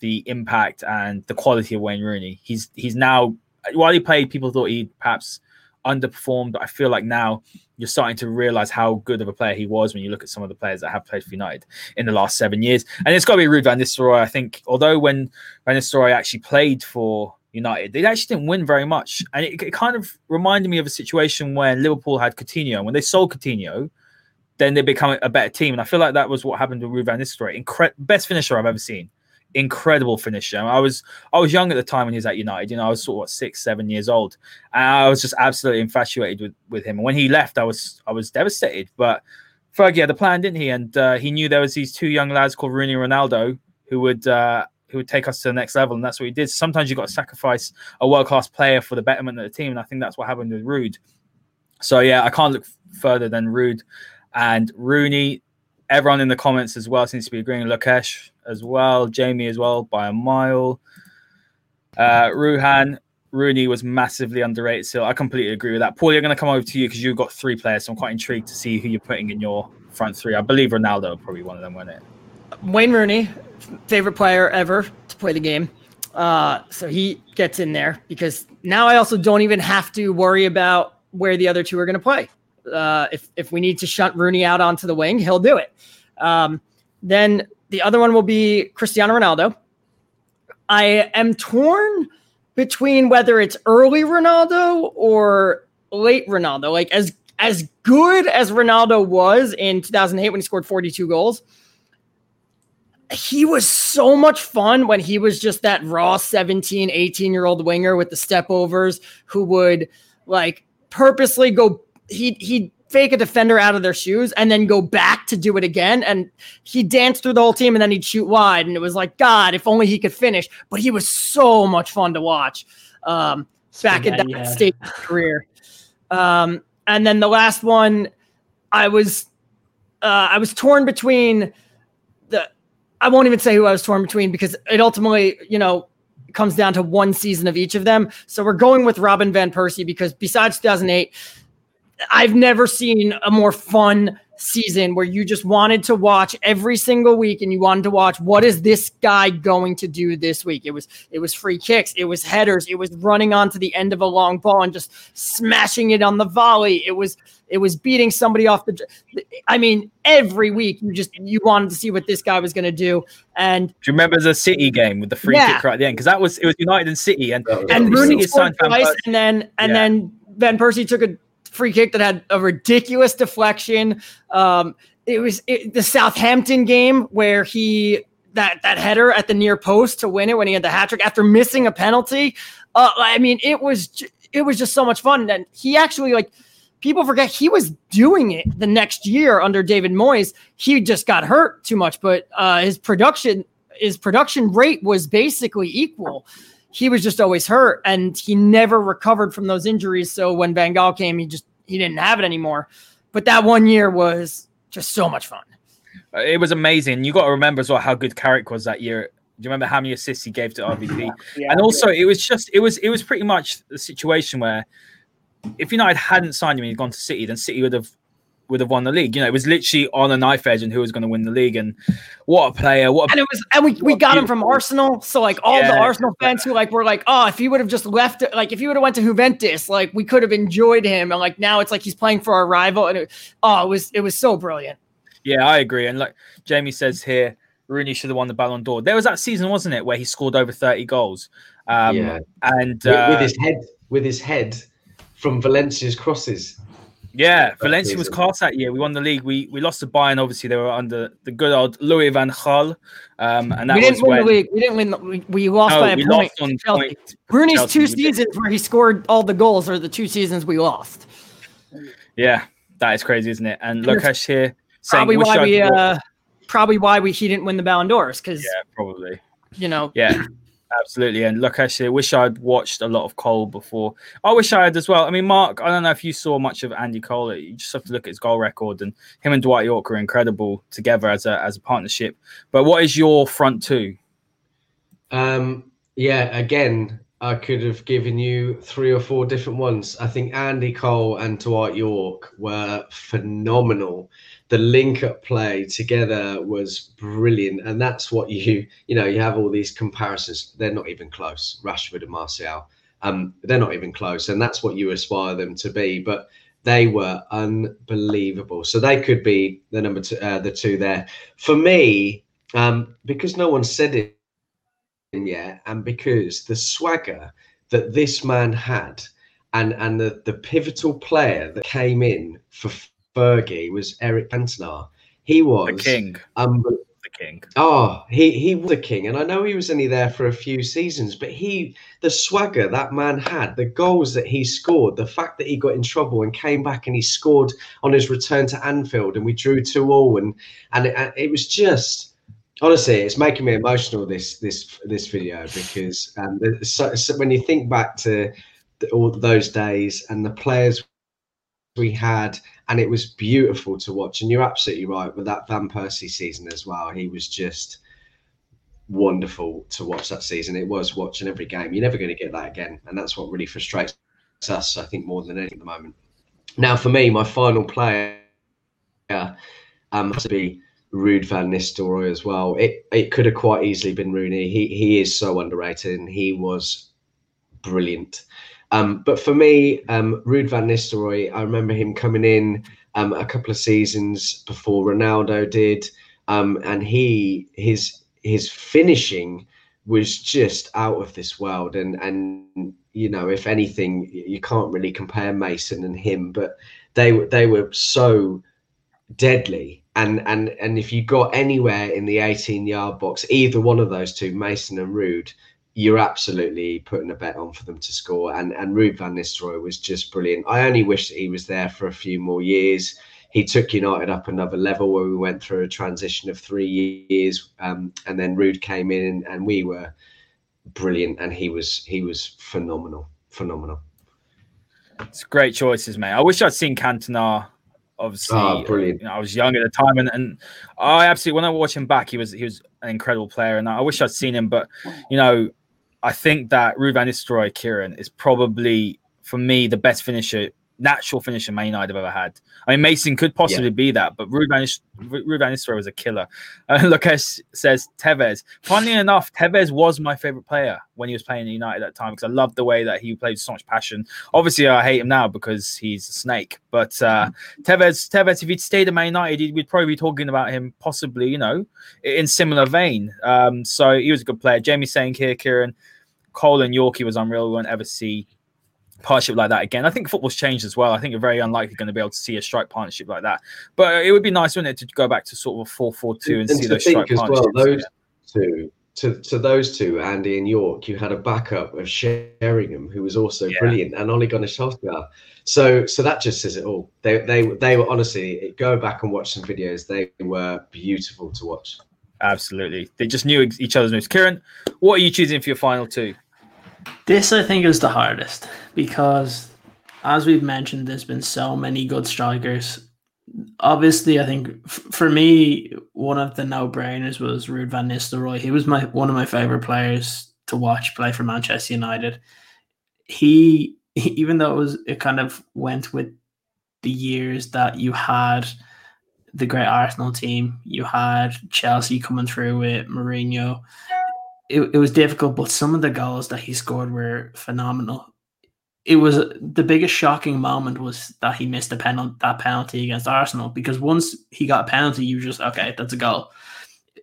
the impact and the quality of Wayne Rooney. He's he's now while he played, people thought he perhaps underperformed, but I feel like now you're starting to realize how good of a player he was when you look at some of the players that have played for United in the last seven years. And it's got to be Ruud van Nistelrooy. I think, although when Van Nistelrooy actually played for United, they actually didn't win very much, and it, it kind of reminded me of a situation when Liverpool had Coutinho. When they sold Coutinho, then they become a better team, and I feel like that was what happened with van Nistelrooy. Incre- best finisher I've ever seen incredible finisher. I was I was young at the time when he was at United. You know, I was sort of what, six, seven years old, and I was just absolutely infatuated with with him. And when he left, I was I was devastated. But Fergie had a plan, didn't he? And uh, he knew there was these two young lads called Rooney and Ronaldo who would. Uh, who would take us to the next level, and that's what he did. Sometimes you've got to sacrifice a world class player for the betterment of the team, and I think that's what happened with Ruud. So yeah, I can't look further than Ruud and Rooney. Everyone in the comments as well seems to be agreeing. Lakesh as well, Jamie as well by a mile. Uh, Ruhan Rooney was massively underrated. So I completely agree with that. Paul, you're going to come over to you because you've got three players. So I'm quite intrigued to see who you're putting in your front three. I believe Ronaldo probably one of them, wasn't it? Wayne Rooney, favorite player ever to play the game. Uh, so he gets in there because now I also don't even have to worry about where the other two are going to play. Uh, if if we need to shunt Rooney out onto the wing, he'll do it. Um, then the other one will be Cristiano Ronaldo. I am torn between whether it's early Ronaldo or late Ronaldo. Like as as good as Ronaldo was in 2008 when he scored 42 goals, he was so much fun when he was just that raw 17, 18 year old winger with the step overs who would like purposely go he he'd fake a defender out of their shoes and then go back to do it again. And he danced through the whole team and then he'd shoot wide. And it was like god if only he could finish. But he was so much fun to watch um back at that yeah. stage of career. Um and then the last one i was uh i was torn between I won't even say who I was torn between because it ultimately, you know, comes down to one season of each of them. So we're going with Robin Van Persie because besides 2008, I've never seen a more fun season where you just wanted to watch every single week and you wanted to watch what is this guy going to do this week it was it was free kicks it was headers it was running onto the end of a long ball and just smashing it on the volley it was it was beating somebody off the i mean every week you just you wanted to see what this guy was going to do and Do you remember the City game with the free Yeah. kick right at the end? Because that was it was United and City, and That and Rooney scored twice, and then and Yeah. then Van Persie took a free kick that had a ridiculous deflection. Um, it was it, the Southampton game where he that that header at the near post to win it when he had the hat trick after missing a penalty. Uh, I mean, it was it was just so much fun, and he actually like people forget he was doing it the next year under David Moyes. He just got hurt too much, but uh, his production his production rate was basically equal. He was just always hurt, and he never recovered from those injuries. So when Van Gaal came, he just he didn't have it anymore. But that one year was just so much fun. Uh, it was amazing. You got to remember as well how good Carrick was that year. Do you remember how many assists he gave to RVP? Yeah, and also, yeah. it was just it was it was pretty much the situation where if United hadn't signed him and he'd gone to City, then City would have would have won the league. You know, it was literally on a knife edge and who was going to win the league. And what a player! What a, and it was, and we, we got him from Arsenal. So like all yeah, the Arsenal fans who like were like, oh, if he would have just left, like if he would have went to Juventus, like we could have enjoyed him. And like now it's like he's playing for our rival, and it, oh, it was it was so brilliant. Yeah, I agree. And like Jamie says here, Rooney should have won the Ballon d'Or. There was that season, wasn't it, where he scored over thirty goals? Um, yeah, and uh, with, with his head, with his head from Valencia's crosses. Yeah, Valencia was class that year. We won the league. We we lost to Bayern. Obviously, they were under the good old Louis van Gaal. Um, and that we didn't win when... the league. We didn't win. The, we, we lost no, by a we point. Lost on point Rooney's Chelsea, two seasons where he scored all the goals are the two seasons we lost. Yeah, that is crazy, isn't it? And Lukash here saying, probably why we uh, probably why we he didn't win the Ballon d'Ors because yeah, probably you know yeah Absolutely. And look, actually, I wish I'd watched a lot of Cole before. I wish I had as well. I mean, Marc, I don't know if you saw much of Andy Cole. You just have to look at his goal record, and him and Dwight Yorke are incredible together as a as a partnership. But what is your front two? Um, yeah, again, I could have given you three or four different ones. I think Andy Cole and Dwight Yorke were phenomenal the link up play together was brilliant. And that's what you you know you have all these comparisons. They're not even close rashford and martial. Um they're not even close. And that's what you aspire them to be. But they were unbelievable. So they could be the number two uh, the two there. For me um because no one said it yet and because the swagger that this man had and and the the pivotal player that came in for Fergie was Eric Cantona. He was the king. Um, the king. Oh, he he was a king, and I know he was only there for a few seasons, but he the swagger that man had, the goals that he scored, the fact that he got in trouble and came back and he scored on his return to Anfield, and we drew two all, and and it, it was just honestly, it's making me emotional this this this video because um, so, so when you think back to the, all those days and the players we had, and it was beautiful to watch. And you're absolutely right with that Van Persie season as well. He was just wonderful to watch that season. It was watching every game. You're never going to get that again, and that's what really frustrates us. I think more than anything at the moment. Now, for me, my final player um, has to be Ruud van Nistelrooy as well. It it could have quite easily been Rooney. He he is so underrated, and he was brilliant. Um, but for me, um, Ruud van Nistelrooy, I remember him coming in um, a couple of seasons before Ronaldo did, um, and he his his finishing was just out of this world. And and you know, if anything, you can't really compare Mason and him, but they they were so deadly. And and and if you got anywhere in the 18 yard box, either one of those two, Mason and Ruud, you're absolutely putting a bet on for them to score. And and Ruud van Nistelrooy was just brilliant. I only wish that he was there for a few more years. He took United up another level where we went through a transition of three years, um, and then Ruud came in, and we were brilliant. And he was he was phenomenal, phenomenal. It's great choices, mate. I wish I'd seen Cantona obviously oh, brilliant. You know, I was young at the time and, and I absolutely when I watch him back he was he was an incredible player and I wish I'd seen him but you know I think that van Nistelrooy, Ciaran, is probably for me the best finisher, natural finisher Man United have ever had. I mean, Mason could possibly yeah. be that, but Ruud van, Nistelrooy was a killer. Uh, Lucas says Tevez. Funnily enough, Tevez was my favorite player when he was playing in United at that time because I loved the way that he played with so much passion. Obviously, I hate him now because he's a snake. But uh, Tevez, Tevez, if he'd stayed at Man United, we'd probably be talking about him possibly, you know, in similar vein. Um, so he was a good player. Jamie saying here, Ciaran, Cole and Yorkie was unreal. We won't ever see partnership like that again. I think football's changed as well. I think you're very unlikely going to be able to see a strike partnership like that. But it would be nice, wouldn't it, to go back to sort of a 4 4 2 and, and see those strike as partnerships. Well, those yeah. two, to, to those two, Andy and Yorke, you had a backup of Sheringham, who was also yeah. brilliant, and Ole Gunnar Solskjaer. So, so that just says it all. They, they, they were honestly go back and watch some videos. They were beautiful to watch. Absolutely, they just knew each other's moves. Ciaran, what are you choosing for your final two? This I think is the hardest because, as we've mentioned, there's been so many good strikers. Obviously, I think f- for me, one of the no-brainers was Ruud van Nistelrooy. He was my one of my favorite players to watch play for Manchester United. He, even though it was, it kind of went with the years that you had the great Arsenal team, you had Chelsea coming through with Mourinho it, it was difficult, but some of the goals that he scored were phenomenal. It was the biggest shocking moment was that he missed a penalty that penalty against Arsenal because once he got a penalty, you just okay, that's a goal.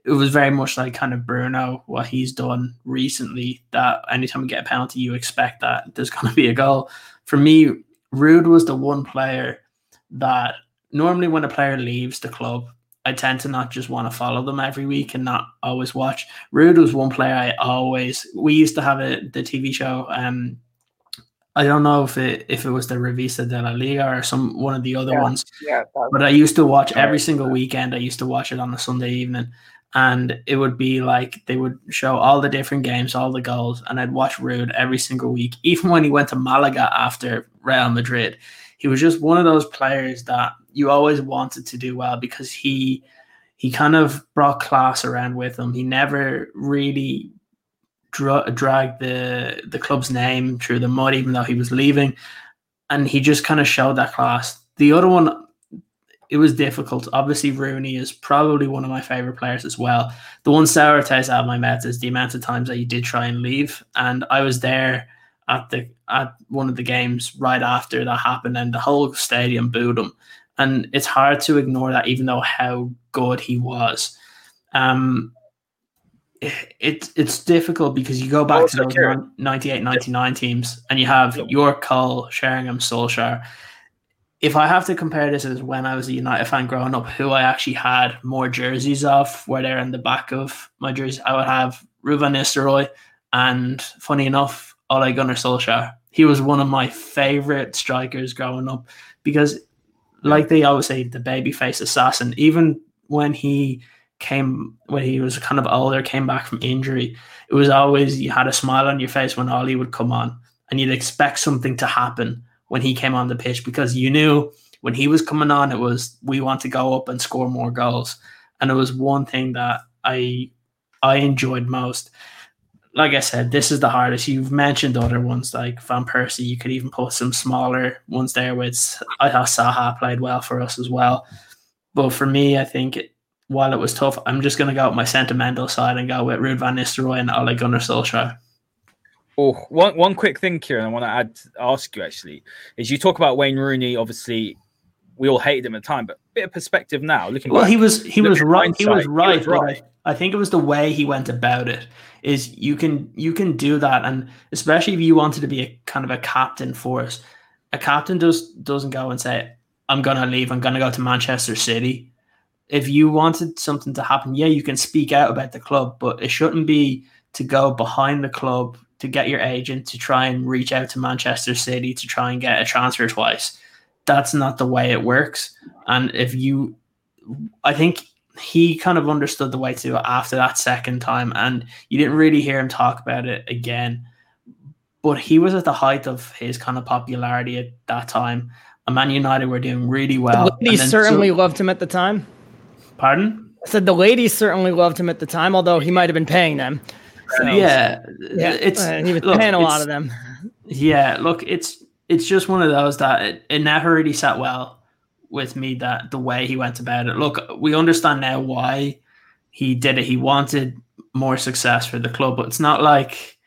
It was very much like kind of Bruno, what he's done recently. That anytime you get a penalty, you expect that there's going to be a goal. For me, Ruud was the one player that normally when a player leaves the club, I tend to not just want to follow them every week and not always watch. Ruud was one player I always. We used to have a the TV show. Um, I don't know if it if it was the Revista de la Liga or some one of the other yeah, ones. Yeah, but I used to watch every single weekend. I used to watch it on a Sunday evening, and it would be like they would show all the different games, all the goals, and I'd watch Ruud every single week. Even when he went to Malaga after Real Madrid, he was just one of those players that you always wanted to do well because he he kind of brought class around with him. He never really dra- dragged the the club's name through the mud, even though he was leaving, and he just kind of showed that class. The other one, it was difficult. Obviously, Rooney is probably one of my favorite players as well. The one sour taste out of my mouth is the amount of times that he did try and leave, and I was there at the at one of the games right after that happened, and the whole stadium booed him and it's hard to ignore that, even though how good he was. Um, it's it's difficult because you go back to those 98, 99 teams and you have Yorke Cole, Sheringham, Solskjaer. If I have to compare this as when I was a United fan growing up, who I actually had more jerseys of, where they're in the back of my jersey, I would have van Nistelrooy and funny enough, Ole Gunnar Solskjaer. He was one of my favorite strikers growing up because like they always say, the babyface assassin. Even when he came, when he was kind of older, came back from injury, it was always you had a smile on your face when Ollie would come on, and you'd expect something to happen when he came on the pitch because you knew when he was coming on, it was we want to go up and score more goals, and it was one thing that I I enjoyed most like I said, this is the hardest. You've mentioned other ones like Van Persie. You could even put some smaller ones there. With I thought Saha played well for us as well. But for me, I think it, while it was tough, I'm just going to go with my sentimental side and go with Ruud van Nistelrooy and Ole Gunnar Solskjaer. Oh, one one quick thing, Ciaran, I want to add, ask you actually, is you talk about Wayne Rooney. Obviously, we all hated him at the time, but bit of perspective now. Looking well, back, he was he was right. He was right. He was right. I think it was the way he went about it is you can you can do that and especially if you wanted to be a kind of a captain for us a captain does doesn't go and say i'm gonna leave i'm gonna go to manchester city if you wanted something to happen yeah you can speak out about the club but it shouldn't be to go behind the club to get your agent to try and reach out to manchester city to try and get a transfer twice that's not the way it works and if you i think he kind of understood the way to it after that second time, and you didn't really hear him talk about it again. But he was at the height of his kind of popularity at that time. And Man United were doing really well. Ladies certainly so, loved him at the time. Pardon? I said the ladies certainly loved him at the time, although he might have been paying them. So, yeah, yeah, it's uh, he was look, paying a lot of them. Yeah, look, it's it's just one of those that it, it never really sat well with me that the way he went about it. Look, we understand now why he did it. He wanted more success for the club, but it's not like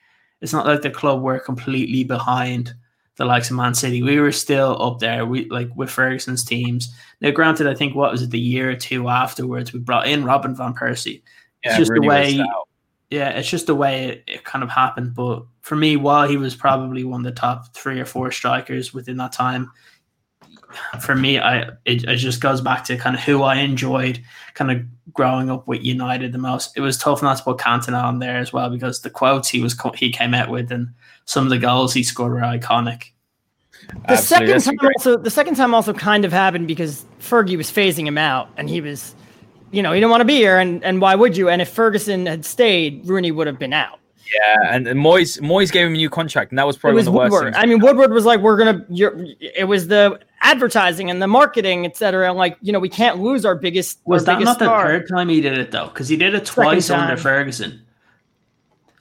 it's not like the club were completely behind the likes of Man City. We were still up there. We like with Ferguson's teams. Now, granted, I think what was it the year or two afterwards we brought in Robin van Persie. It's yeah, just the way. yeah, it's just the way it, it kind of happened. But for me, while he was probably one of the top three or four strikers within that time, for me, I it, it just goes back to kind of who I enjoyed kind of growing up with United the most. It was tough not to put Cantona on there as well because the quotes he was he came out with and some of the goals he scored were iconic. The Absolutely. second time also the second time also kind of happened because Fergie was phasing him out and he was, you know, he didn't want to be here and and why would you? And if Ferguson had stayed, Rooney would have been out. Yeah, and, and Moyes Moyes gave him a new contract, and that was probably was one of the Woodward. worst. Things. I mean, Woodward was like, "We're gonna." You're, it was the advertising and the marketing, etc. And like, you know, we can't lose our biggest. Was our that biggest not star. the third time he did it though? Because he did it twice under Ferguson.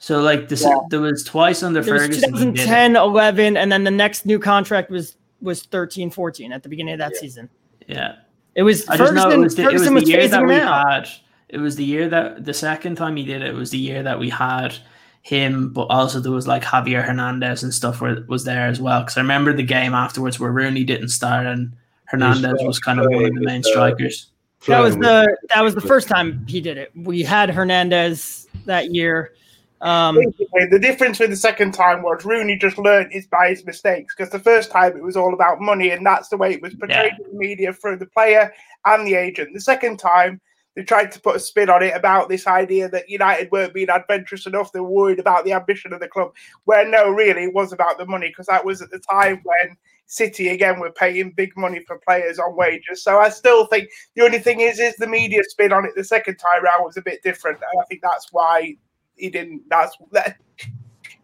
So like this, yeah. there was twice under there Ferguson. Was 2010, 11, and then the next new contract was was 13, 14 at the beginning of that yeah. season. Yeah, it was. I Ferguson, it was the, Ferguson it was the year that we out. had. It was the year that the second time he did it was the year that we had him, but also there was like Javier Hernandez and stuff where was there as well. Because I remember the game afterwards where Rooney didn't start and Hernandez was kind of one of the main strikers. That was the that was the first time he did it. We had Hernandez that year. Um, the difference with the second time was Rooney just learned his by his mistakes because the first time it was all about money and that's the way it was portrayed yeah. in the media through the player and the agent. The second time they tried to put a spin on it about this idea that United weren't being adventurous enough. They were worried about the ambition of the club, where no, really, it was about the money because that was at the time when City again were paying big money for players on wages. So I still think the only thing is, is the media spin on it the second time round was a bit different, and I think that's why he didn't. That's that.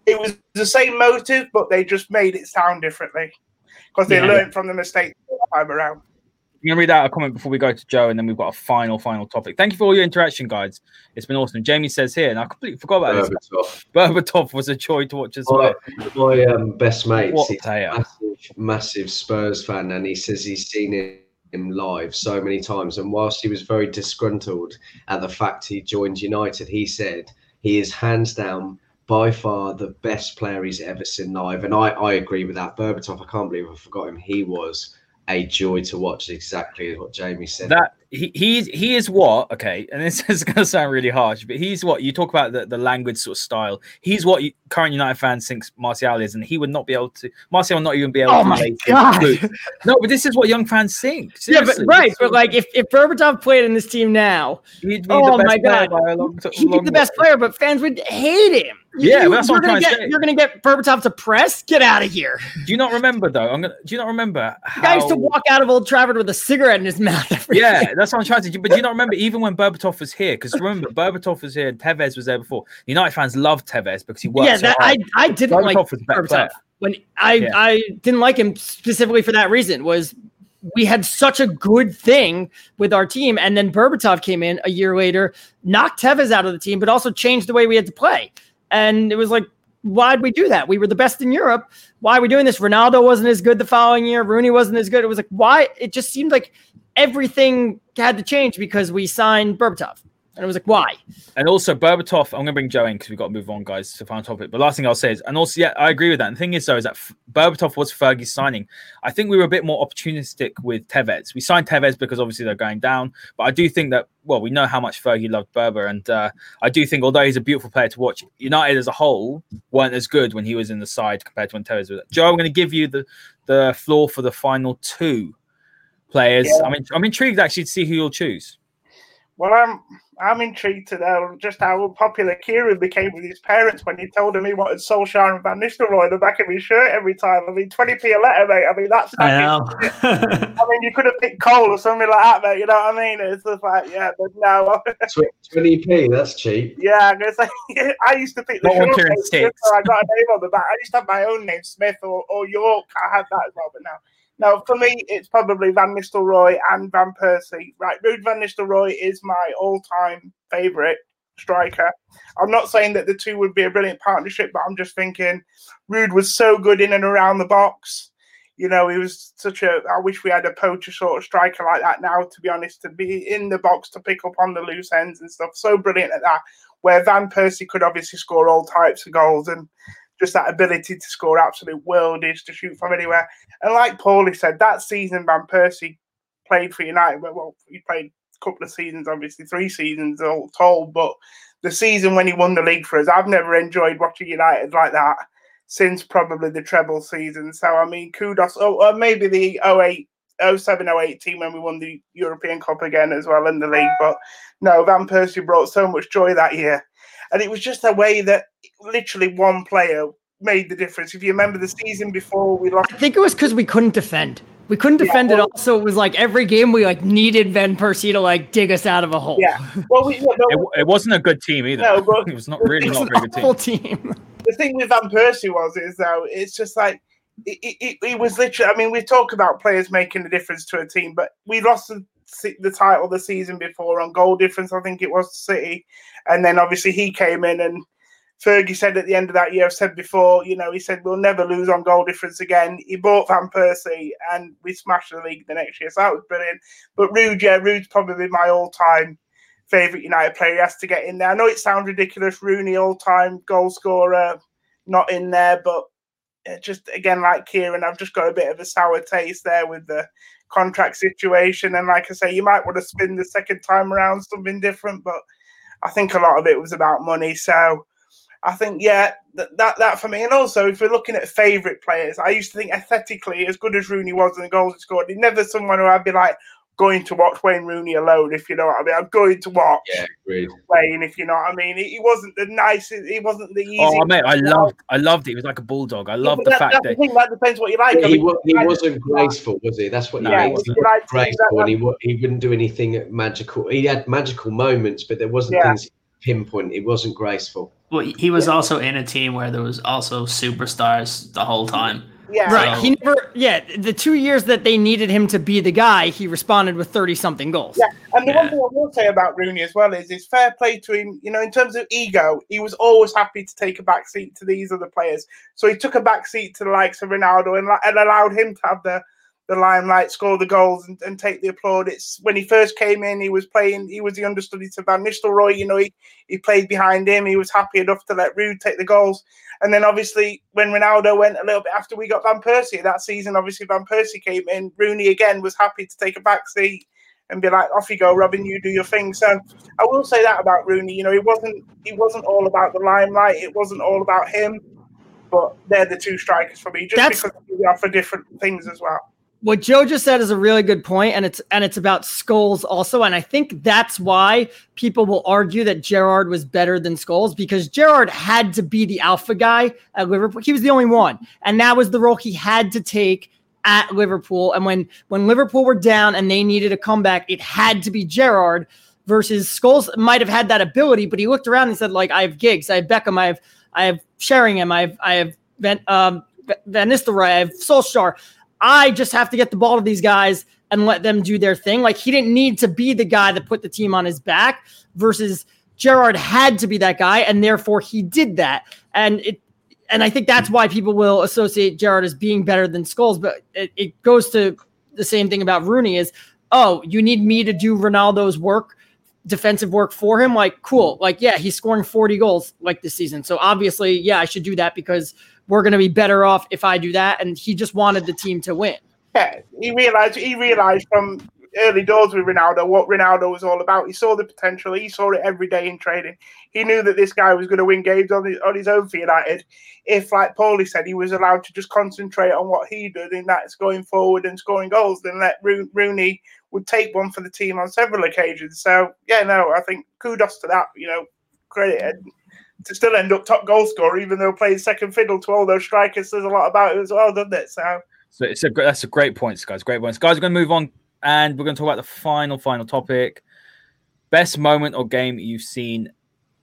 It was the same motive, but they just made it sound differently because they yeah. learned from the mistake the time around. I'm going to read out a comment before we go to Joe, and then we've got a final, final topic. Thank you for all your interaction, guys. It's been awesome. Jamie says here, and I completely forgot about Berbatov. this. Berbatov was a joy to watch as well. My, my um, best mate, he's a massive, massive Spurs fan, and he says he's seen him live so many times. And whilst he was very disgruntled at the fact he joined United, he said he is hands down by far the best player he's ever seen live. And I, I agree with that. Berbatov, I can't believe I forgot him. He was a joy to watch. Exactly what Jamie said. That he he he is what okay, and this is going to sound really harsh, but he's what you talk about the, the language sort of style. He's what you, current United fans thinks Martial is, and he would not be able to. Martial will not even be able. Oh to my god! No, but this is what young fans think. Seriously. Yeah, but right, but like if if Berbatov played in this team now, oh my god, long, he'd be the oh best player, but fans would hate him. Yeah, you, that's what I'm trying get, to say. You're going to get Berbatov to press. Get out of here. Do you not remember though? I'm gonna. Do you not remember? How... The guy used to walk out of Old Trafford with a cigarette in his mouth. yeah, day. That's what I'm trying to do. But do you not remember even when Berbatov was here? Because remember, Berbatov was here and Tevez was there before. United fans loved Tevez because he worked. Yeah, that, I I didn't Berbatov like Berbatov when I yeah. I didn't like him specifically for that reason. Was we had such a good thing with our team, and then Berbatov came in a year later, knocked Tevez out of the team, but also changed the way we had to play. And it was like, why'd we do that? We were the best in Europe. Why are we doing this? Ronaldo wasn't as good the following year. Rooney wasn't as good. It was like, why? It just seemed like everything had to change because we signed Berbatov. And it was like, why? And also Berbatov, I'm going to bring Joe in because we've got to move on, guys, to final topic. But last thing I'll say is, and also, yeah, I agree with that. And the thing is, though, is that Berbatov was Fergie's signing. I think we were a bit more opportunistic with Tevez. We signed Tevez because obviously they're going down. But I do think that, well, we know how much Fergie loved Berba. And uh, I do think, although he's a beautiful player to watch, United as a whole weren't as good when he was in the side compared to when Tevez was. Joe, I'm going to give you the, the floor for the final two players. Yeah. I mean, I'm intrigued actually to see who you'll choose. Well, I'm I'm intrigued to know just how popular Ciaran became with his parents when he told them he wanted Solskjaer and Van Nistelrooy in the back of his shirt every time. I mean, 20p a letter, mate. I mean, that's. I know. I mean, you could have picked Cole or something like that, mate. You know what I mean? It's just like, yeah, but no. 20p, that's cheap. Yeah, I'm gonna say, I used to pick the short name, so I got a name on the back. I used to have my own name, Smith or, or Yorke. I had that as well, but now. No, for me, it's probably Van Nistelrooy and Van Persie. Right, Ruud Van Nistelrooy is my all-time favourite striker. I'm not saying that the two would be a brilliant partnership, but I'm just thinking Ruud was so good in and around the box. You know, he was such a. I wish we had a poacher sort of striker like that now. To be honest, to be in the box to pick up on the loose ends and stuff, so brilliant at that. Where Van Persie could obviously score all types of goals, and just that ability to score absolute worldies to shoot from anywhere. And like Pauly said, that season Van Persie played for United. Well, he played a couple of seasons, obviously three seasons all told, but the season when he won the league for us. I've never enjoyed watching United like that since probably the treble season. So I mean, kudos. Oh, or maybe the 08, 07, 08 team when we won the European Cup again as well in the league. But no, Van Persie brought so much joy that year, and it was just a way that literally one player made the difference. If you remember the season before, we lost. I think it was because we couldn't defend. We couldn't defend yeah, well, it. Also, it was like every game we like needed Van Persie to like dig us out of a hole. Yeah. Well, we, no, it, it, wasn't a good team either. No, but it was not really not a very good team. team. The thing with Van Persie was is though it's just like it, it, it, was literally. I mean, we talk about players making a difference to a team, but we lost the, title the season before on goal difference. I think it was City, and then obviously he came in and Fergie said at the end of that year, I've said before, you know, he said we'll never lose on goal difference again. He bought Van Persie and we smashed the league the next year. So that was brilliant. But Ruud, yeah, Ruud's probably my all time favourite United player. He has to get in there. I know it sounds ridiculous, Rooney all time goal scorer, not in there, but just again, like Ciaran, I've just got a bit of a sour taste there with the contract situation. And like I say, you might want to spin the second time around something different, but I think a lot of it was about money. So I think, yeah, that, that, that for me. And also, if we're looking at favourite players, I used to think aesthetically, as good as Rooney was and the goals he scored, he's never someone who I'd be like going to watch Wayne Rooney alone, if you know what I mean. I'm going to watch yeah, Wayne, if you know what I mean. He, he wasn't the nicest, he wasn't the easy. Oh, mate, I loved, I loved it. He was like a bulldog. I love yeah, the that, fact that. The thing, that depends what you like. Yeah, he, was, he wasn't graceful, was he? That's what no, he, was. Like graceful, and he, he wouldn't do anything magical. He had magical moments, but there wasn't things pinpoint. It wasn't graceful. Well, he was yeah. also in a team where there was also superstars the whole time. Yeah, right. So. He never. Yeah, the two years that they needed him to be the guy, he responded with thirty something goals. Yeah, and the yeah. one thing I will say about Rooney as well is, it's fair play to him. You know, in terms of ego, he was always happy to take a back seat to these other players. So he took a back seat to the likes of Ronaldo and, and allowed him to have the the limelight, score the goals, and, and take the applaud. It's when he first came in, he was playing. He was the understudy to Van Nistelrooy. You know, he, he played behind him. He was happy enough to let Ruud take the goals. And then obviously when Ronaldo went a little bit after we got Van Persie that season, obviously Van Persie came in. Rooney again was happy to take a back seat and be like, "Off you go, Robin. You do your thing." So I will say that about Rooney. You know, he wasn't he wasn't all about the limelight. It wasn't all about him. But they're the two strikers for me, just That's... because they offer different things as well what Joe just said is a really good point, and it's and it's about Scholes also, and I think that's why people will argue that Gerrard was better than Scholes because Gerrard had to be the alpha guy at Liverpool. He was the only one, and that was the role he had to take at Liverpool. And when when Liverpool were down and they needed a comeback, it had to be Gerrard versus Scholes Might have had that ability, but he looked around and said, like, I have Giggs, I have Beckham, I have I have Sheringham, I have I have Van um, Van Nistelrooy, I have Solskjaer. I just have to get the ball to these guys and let them do their thing. Like he didn't need to be the guy that put the team on his back versus Gerrard had to be that guy, and therefore he did that. And it and I think that's why people will associate Gerrard as being better than Scholes, But it, it goes to the same thing about Rooney is, oh, you need me to do Ronaldo's work, defensive work for him. Like, cool. Like, yeah, he's scoring 40 goals like this season. So obviously, yeah, I should do that because we're going to be better off if I do that. And he just wanted the team to win. Yeah, he realized he realized from early doors with Ronaldo what Ronaldo was all about. He saw the potential. He saw it every day in training. He knew that this guy was going to win games on his, on his own for United. If, like Pauly said, he was allowed to just concentrate on what he did, and that's going forward and scoring goals, then let Ro- Rooney would take one for the team on several occasions. So yeah, no, I think kudos to that. You know, credit to still end up top goal scorer, even though playing second fiddle to all those strikers says a lot about it as well, doesn't it? So, so it's a that's a great point, guys. Great points, guys. We're going to move on, and we're going to talk about the final final topic: best moment or game you've seen,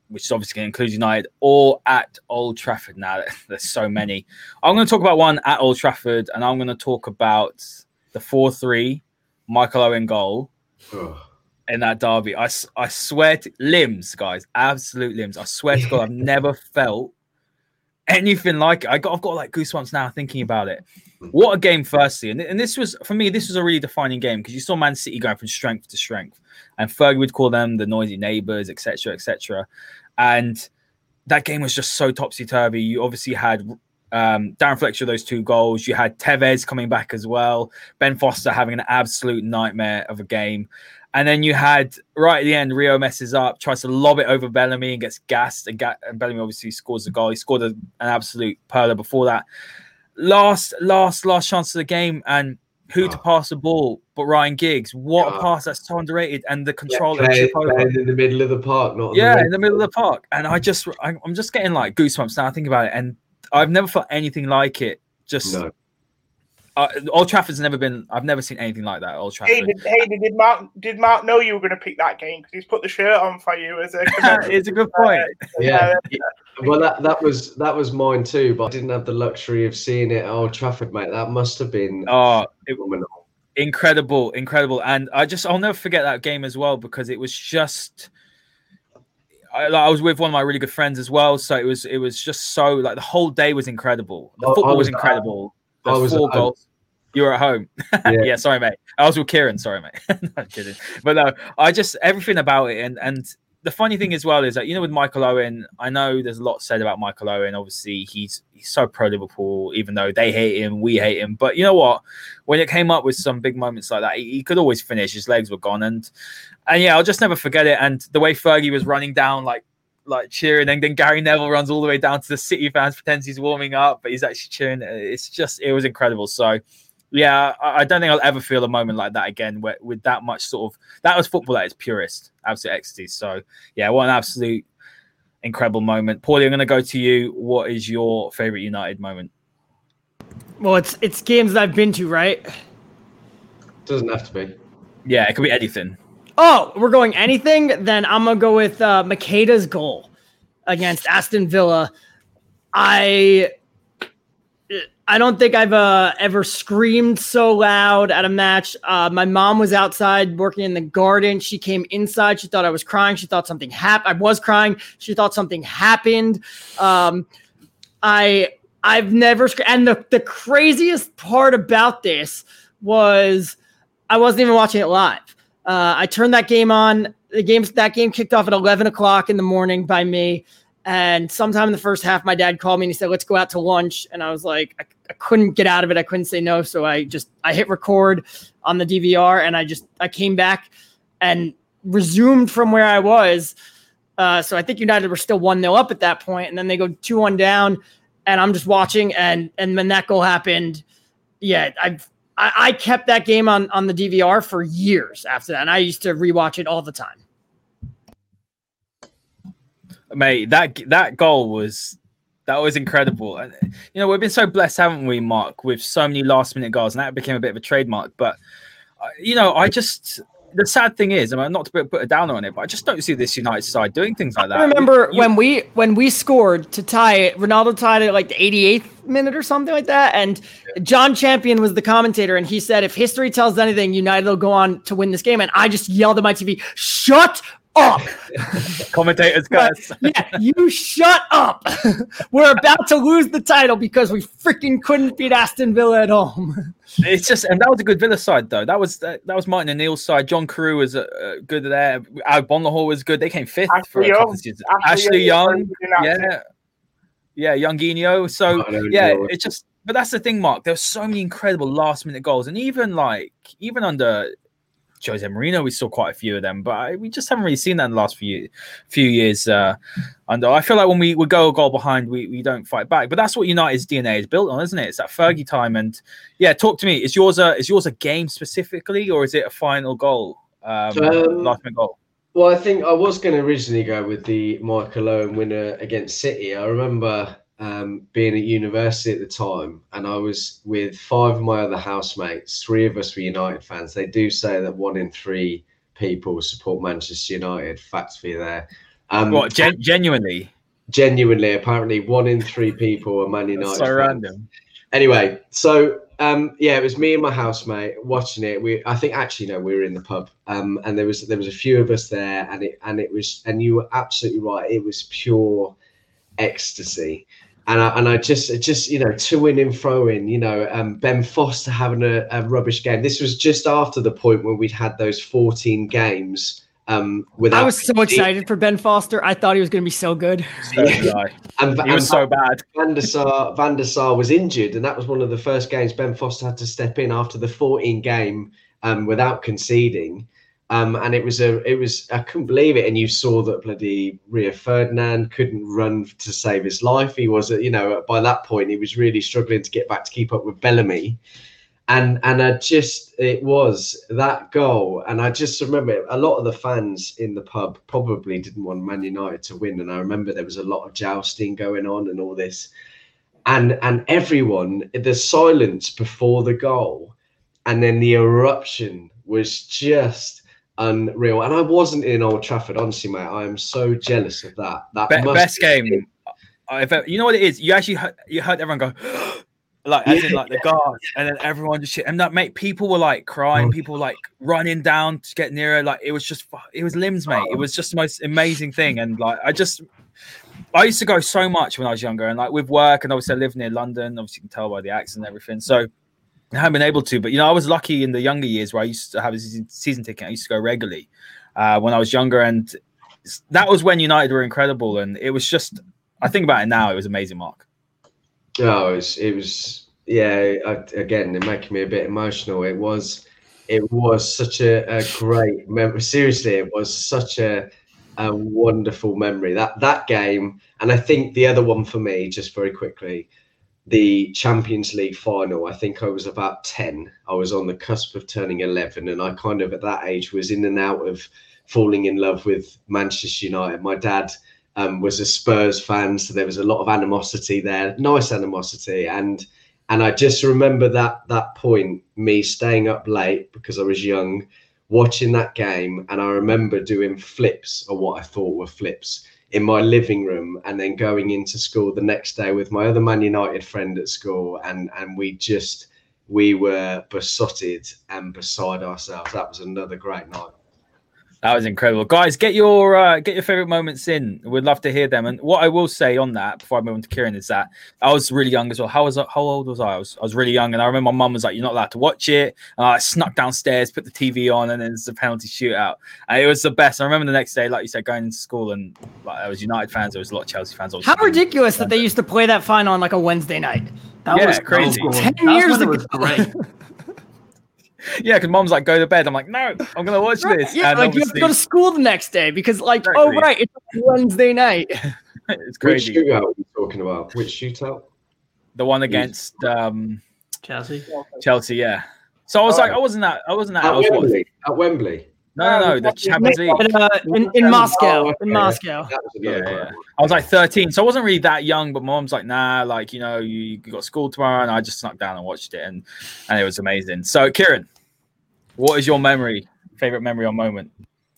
which is obviously includes United or at Old Trafford. Now, there's so many. I'm going to talk about one at Old Trafford, and I'm going to talk about the four-three Michael Owen goal in that derby. I, I swear to limbs, guys, absolute limbs. I swear to God, I've never felt anything like it. I got, I've got like goosebumps now thinking about it. What a game, firstly. And, and this was, for me, this was a really defining game because you saw Man City going from strength to strength. And Fergie would call them the noisy neighbors, etc., etc. And that game was just so topsy turvy. You obviously had um, Darren Fletcher, those two goals. You had Tevez coming back as well. Ben Foster having an absolute nightmare of a game. And then you had right at the end, Rio messes up, tries to lob it over Bellamy and gets gassed. And, ga- and Bellamy obviously scores the goal. He scored a, an absolute perler before that. Last, last, last chance of the game, and who to ah. pass the ball but Ryan Giggs. What a ah. pass! That's so underrated. And the control yeah, in the middle of the park, not yeah, the in the middle of the park. And I just, I'm just getting like goosebumps now. I Think about it, and I've never felt anything like it. Just no uh, Old Trafford's never been. I've never seen anything like that. Old Trafford. Hey, did, hey, did Marc did Marc know you were going to pick that game because he's put the shirt on for you as a? it's a good point. Uh, yeah. yeah. Well, that, that was that was mine too, but I didn't have the luxury of seeing it at Old Trafford, mate. That must have been oh, it, incredible, incredible, and I just I'll never forget that game as well because it was just. I, I, was with one of my really good friends as well, so it was it was just so like the whole day was incredible. The football was, was incredible. I was four goals. You were at home. Yeah. yeah. sorry, mate. I was with Ciaran. Sorry, mate. Not kidding. But no, I just everything about it, and and the funny thing as well is that you know with Michael Owen, I know there's a lot said about Michael Owen. Obviously, he's he's so pro Liverpool, even though they hate him, we hate him. But you know what? When it came up with some big moments like that, he, he could always finish. His legs were gone, and and yeah, I'll just never forget it. And the way Fergie was running down like like cheering, and then Gary Neville runs all the way down to the City fans, pretends he's warming up, but he's actually cheering. It's just it was incredible. So yeah, I, don't think I'll ever feel a moment like that again, where with that much sort of that was football at its purest, absolute ecstasy. So yeah, what an absolute incredible moment. Pauly, I'm going to go to you. What is your favorite United moment? Well, it's it's games that I've been to, right? Doesn't have to be. Yeah, it could be anything. Oh, we're going anything? Then I'm gonna go with uh, Macheda's goal against Aston Villa. I I don't think I've uh, ever screamed so loud at a match. Uh, my mom was outside working in the garden. She came inside. She thought I was crying. She thought something happened. I was crying. She thought something happened. Um, I I've never and the the craziest part about this was I wasn't even watching it live. Uh, I turned that game on. The games that game kicked off at eleven o'clock in the morning by me. And sometime in the first half, my dad called me and he said, "Let's go out to lunch." And I was like, I, I, couldn't get out of it. I couldn't say no, so I just I hit record on the DVR, and I just I came back and resumed from where I was. Uh, so I think United were still one 0 up at that point, and then they go two one down, and I'm just watching, and and when that goal happened, yeah, I've I, I kept that game on on the DVR for years after that, and I used to rewatch it all the time mate, that that goal was that was incredible. And you know, we've been so blessed, haven't we, Marc, with so many last minute goals, and that became a bit of a trademark. But uh, you know, I just the sad thing is, I mean, not to put, put a downer on it, but I just don't see this United side doing things like that. I remember you, when we when we scored to tie it, Ronaldo tied it like the 88th minute or something like that, and John Champion was the commentator, and he said, "If history tells anything, United will go on to win this game." And I just yelled at my TV, "Shut up. Commentators, guys. yeah, you shut up. We're about to lose the title because we freaking couldn't beat Aston Villa at home. It's just, and that was a good Villa side though. That was that, that was Martin O'Neill's side. John Carew was uh, uh good there. Agbonlahor was good. They came fifth Ashley for a couple of seasons. Ashley, Ashley Young, yeah, yeah, Young Guineo. So yeah, it's just. But that's the thing, Marc. There's so many incredible last minute goals, and even like even under Jose Mourinho, we saw quite a few of them, but I, we just haven't really seen that in the last few few years. Uh, and I feel like when we, we go a goal behind, we, we don't fight back. But that's what United's DNA is built on, isn't it? It's that Fergie time. And yeah, talk to me. Is yours a is yours a game specifically, or is it a final goal? Um, um, last minute goal. Well, I think I was going to originally go with the Michael Owen winner against City. I remember um, being at university at the time, and I was with five of my other housemates. Three of us were United fans. They do say that one in three people support Manchester United. Facts for you there. Um, what gen- genuinely? Genuinely, apparently, one in three people are Man United. so fans. random. Anyway, so um, yeah, it was me and my housemate watching it. We, I think, actually, no, we were in the pub, um, and there was there was a few of us there, and it and it was, and you were absolutely right. It was pure ecstasy and I, and I just just you know to in and throw in you know um, Ben Foster having a, a, rubbish game. This was just after the point where we'd had those 14 games. Um, without I was so excited for Ben Foster. I thought he was going to be so good. Yeah. and, he was so bad. Van der, Sar, Van der Sar was injured, and that was one of the first games Ben Foster had to step in after the 14 game um, without conceding. Um, and it was a, it was, I couldn't believe it. And you saw that bloody Rio Ferdinand couldn't run to save his life. He was, you know, by that point, he was really struggling to get back to keep up with Bellamy. And, and I just, it was that goal. And I just remember a lot of the fans in the pub probably didn't want Man United to win. And I remember there was a lot of jousting going on and all this. And, and everyone, the silence before the goal and then the eruption was just unreal. And I wasn't in Old Trafford, honestly, mate. I am so jealous of that. That Be- best game. Uh, I've, you know what it is? You actually heard, you heard everyone go. like as in like the guards, and then everyone just shit. And that mate, people were like crying, people were like running down to get nearer. Like it was just, it was limbs, mate. It was just the most amazing thing. And like I just, I used to go so much when I was younger, and like with work, and obviously I live near London. Obviously, you can tell by the accent and everything. So I haven't been able to, but you know, I was lucky in the younger years where I used to have a season, season ticket. I used to go regularly uh, when I was younger, and that was when United were incredible. And it was just, I think about it now, it was amazing, Mark. Oh, it was, it was yeah. I, again, they're making me a bit emotional. It was, it was such a, a great memory. Seriously, it was such a, a wonderful memory that that game. And I think the other one for me, just very quickly, the Champions League final. I think I was about 10. I was on the cusp of turning 11. And I kind of, at that age, was in and out of falling in love with Manchester United. My dad um, was a Spurs fan. So there was a lot of animosity there, nice animosity. And and I just remember that that point, me staying up late because I was young, watching that game. And I remember doing flips or what I thought were flips in my living room and then going into school the next day with my other Man United friend at school and and we just we were besotted and beside ourselves. That was another great night. That was incredible, guys. Get your uh, get your favorite moments in. We'd love to hear them. And what I will say on that before I move on to Ciaran is that I was really young as well. How was how old was I? I was I was really young, and I remember my mum was like, "You're not allowed to watch it." And I snuck downstairs, put the TV on, and then it's a penalty shootout. And it was the best. I remember the next day, like you said, going to school, and like, I was United fans. There was a lot of Chelsea fans. How ridiculous that they used to play that final on like a Wednesday night. That yeah, was crazy. Ten that years ago. great. yeah, because mom's like, go to bed. I'm like, no, I'm gonna watch right. this. Yeah, and like you have to go to school the next day because, like, exactly. oh right, it's Wednesday night. it's crazy. Which shootout are you talking about? Which shootout? The one against um, Chelsea. Chelsea, yeah. So I was oh. like, I wasn't that. I wasn't that. At Wembley. At Wembley. No, no, no, the Champions League. Uh, in, in Moscow. Oh, okay. In Moscow. Yeah, yeah. I was like 13, so I wasn't really that young, but mom's like, nah, like, you know, you, you got school tomorrow. And I just snuck down and watched it, and, and it was amazing. So, Ciaran, what is your memory, favorite memory or moment?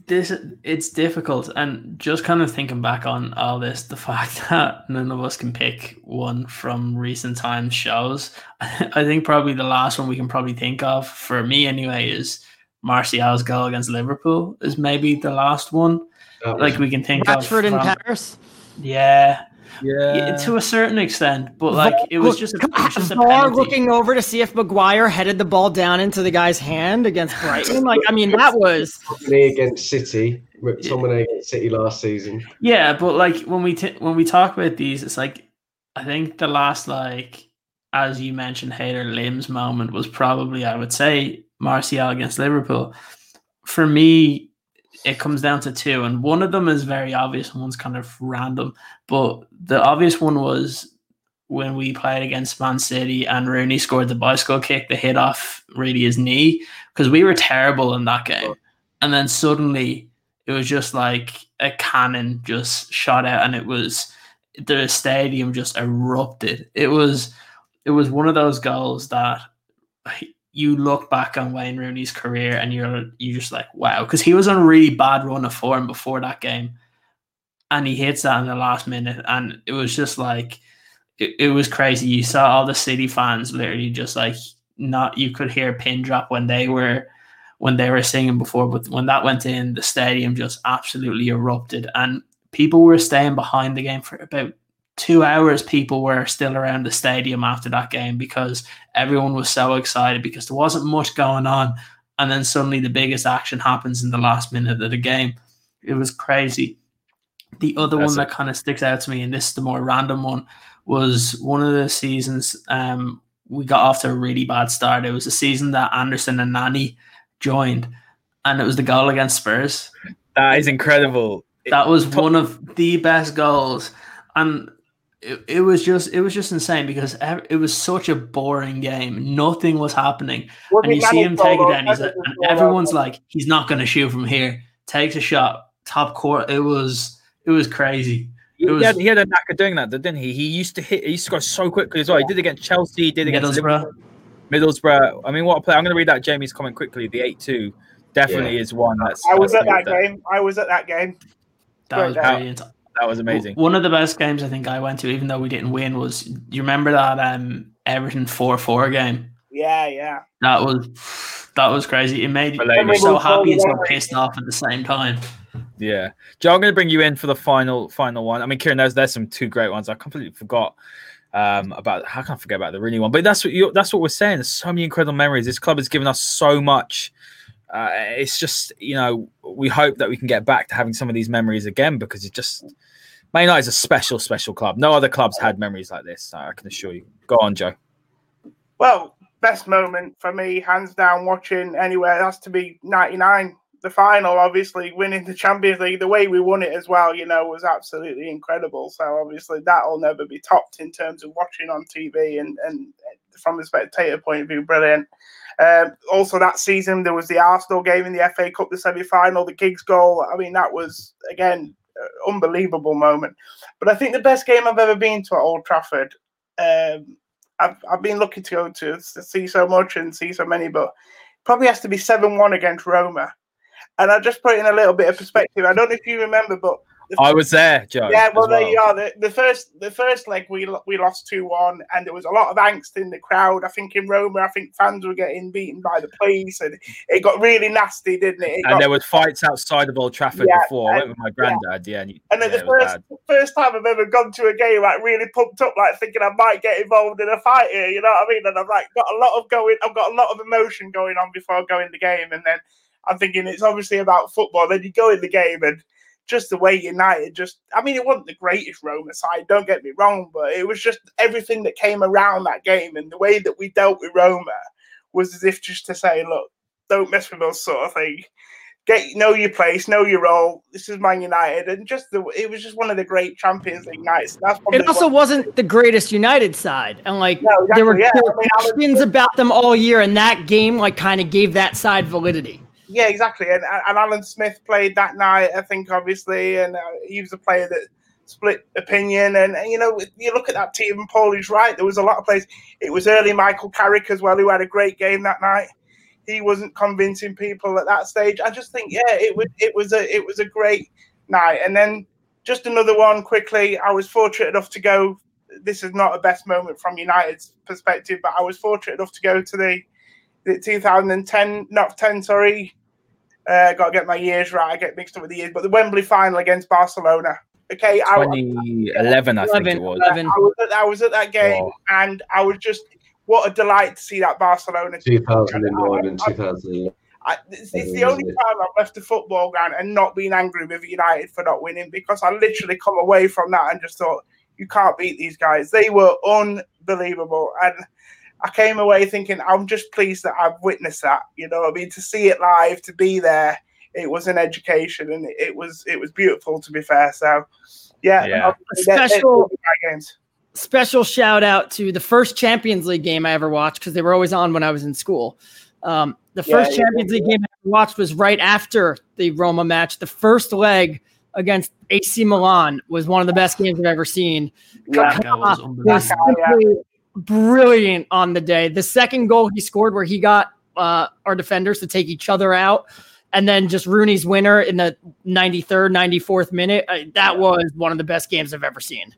This it's difficult, and just kind of thinking back on all this, the fact that none of us can pick one from recent times shows. I think probably the last one we can probably think of for me anyway is Martial's goal against Liverpool is maybe the last one. Like we can think Rashford of in Paris. Yeah, yeah. yeah. to a certain extent, but like it was just, it was just a VAR looking over to see if Maguire headed the ball down into the guy's hand against Brighton. Like, I mean, that was against City, McTominay against City last season. Yeah, but like when we t- when we talk about these, it's like I think the last like as you mentioned, Haider limbs moment was probably I would say Martial against Liverpool. For me, it comes down to two, and one of them is very obvious, and one's kind of random. But the obvious one was when we played against Man City and Rooney scored the bicycle kick that hit off really his knee because we were terrible in that game. And then suddenly it was just like a cannon just shot out and it was the stadium just erupted. It was it was one of those goals that you look back on Wayne Rooney's career and you're you just like wow because he was on a really bad run of form before that game, and he hits that in the last minute, and it was just like it, it was crazy. You saw all the City fans literally just like not you could hear a pin drop when they were when they were singing before, but when that went in, the stadium just absolutely erupted, and people were staying behind the game for about two hours people were still around the stadium after that game because everyone was so excited because there wasn't much going on and then suddenly the biggest action happens in the last minute of the game it was crazy the other That's one it. that kind of sticks out to me and this is the more random one was one of the seasons um, we got off to a really bad start it was a season that anderson and nani joined and it was the goal against Spurs. That is incredible. That was one of the best goals, and it, it was just it was just insane because it was such a boring game. Nothing was happening, Was and you see him take it down. He's Manitoba and everyone's like, he's not going to shoot from here. Takes a shot, top court. It was it was crazy. He, It was- had, he had a knack of doing that, didn't he? He used to hit. He used to go so quickly as well. He did it against Chelsea. He did it against Middlesbrough. Middlesbrough. I mean, what a play! I'm going to read out Jamie's comment quickly. The eight-two definitely is one that's. I was that's at that like game. I was at that game. That was Great game. Brilliant. That was amazing. One of the best games I think I went to, even though we didn't win, was you remember that um Everton four four game? Yeah, yeah. That was that was crazy. It made you Related. so happy and so pissed off at the same time. Yeah, Joe, I'm going to bring you in for the final final one. I mean, Ciaran, there's there's some two great ones. I completely forgot um, about. How can I forget about the Rooney one? But that's what you that's what we're saying. There's so many incredible memories. This club has given us so much. Uh, it's just you know we hope that we can get back to having some of these memories again because it just Man United is a special special club. No other clubs had memories like this. I can assure you. Go on, Joe. Well, best moment for me, hands down, watching anywhere has to be '99. The final, obviously, winning the Champions League, the way we won it as well, you know, was absolutely incredible. So obviously, that'll never be topped in terms of watching on TV and and from the spectator point of view, brilliant. Um, also, that season there was the Arsenal game in the FA Cup, the semi-final, the Giggs goal. I mean, that was again unbelievable moment. But I think the best game I've ever been to at Old Trafford. Um, I've, I've been lucky to go to, see so much and see so many, but probably has to be 7 1 against Roma. And I just put it in a little bit of perspective. I don't know if you remember, but the I was there, Joe. yeah, well, there you are. The, the first, the first leg we we lost two one, and there was a lot of angst in the crowd. I think in Roma, I think fans were getting beaten by the police, and it got really nasty, didn't it? It And got- there was fights outside of Old Trafford Yeah, before. I went with my granddad. Yeah, and, you- And then yeah, the first first time I've ever gone to a game, like really pumped up, like thinking I might get involved in a fight here. You know what I mean? And I've like got a lot of going, I've got a lot of emotion going on before I go in the game, and then I'm thinking it's obviously about football. Then you go in the game and just the way United just, I mean, it wasn't the greatest Roma side, don't get me wrong, but it was just everything that came around that game and the way that we dealt with Roma was as if just to say, look, don't mess with us, sort of thing. Get know your place, know your role. This is Man United, and just the it was just one of the great Champions League nights. That's It also wasn't the greatest United side, and like No, there were, exactly, yeah. there were I mean, I was- questions about them all year, and that game like kind of gave that side validity. Yeah, exactly. And, and Alan Smith played that night, I think, obviously, and uh, he was a player that split opinion. And, and, you know, you look at that team, and Paul is right. There was a lot of players. It was early Michael Carrick as well, who had a great game that night. He wasn't convincing people at that stage. I just think, yeah, it was it was a it was a great night. And then just another one quickly. I was fortunate enough to go. This is not a best moment from United's perspective, but I was fortunate enough to go to the the 2010, not 10, sorry. Uh, got to get my years right. I get mixed up with the years, but the Wembley final against Barcelona. Okay, I, 2011, I think 11, it was. 11. I was at, I was at that game, Wow. and I was just what a delight to see that Barcelona. team. 2009 and 2011. I, it's, it's the only time I've left the football ground and not been angry with United for not winning because I literally come away from that and just thought you can't beat these guys. They were unbelievable, and I came away thinking I'm just pleased that I've witnessed that. You know, what I mean, to see it live, to be there, it was an education, and it was it was beautiful. To be fair, so yeah, Yeah. obviously they're- they're Special- two games. Special shout out to the first Champions League game I ever watched because they were always on when I was in school. Um, the Yeah, first yeah, Champions League game I ever watched was right after the Roma match. The first leg against AC Milan was one of the best games I've ever seen. Yeah. That guy was was unbelievable. simply brilliant on the day. The second goal he scored, where he got uh, our defenders to take each other out, and then just Rooney's winner in the 93rd, 94th minute. Uh, that was one of the best games I've ever seen.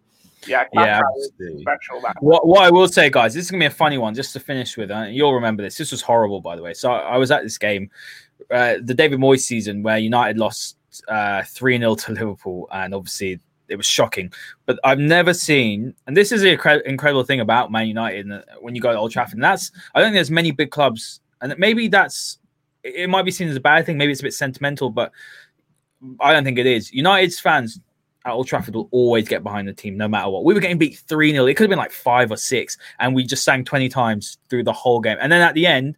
Yeah, Yeah, that was absolutely. special. What, what I will say, guys, this is gonna be a funny one just to finish with. Uh, you'll remember this. This was horrible, by the way. So I was at this game, uh, the David Moyes season, where United lost uh, three 0 to Liverpool, and obviously it was shocking. But I've never seen, and this is the incredible thing about Man United when you go to Old Trafford. And that's I don't think there's many big clubs, and maybe that's it might be seen as a bad thing. Maybe it's a bit sentimental, but I don't think it is. United's fans at Old Trafford will always get behind the team no matter what. We were getting beat 3 0. It could have been like five or six, and we just sang 20 times through the whole game. And then at the end,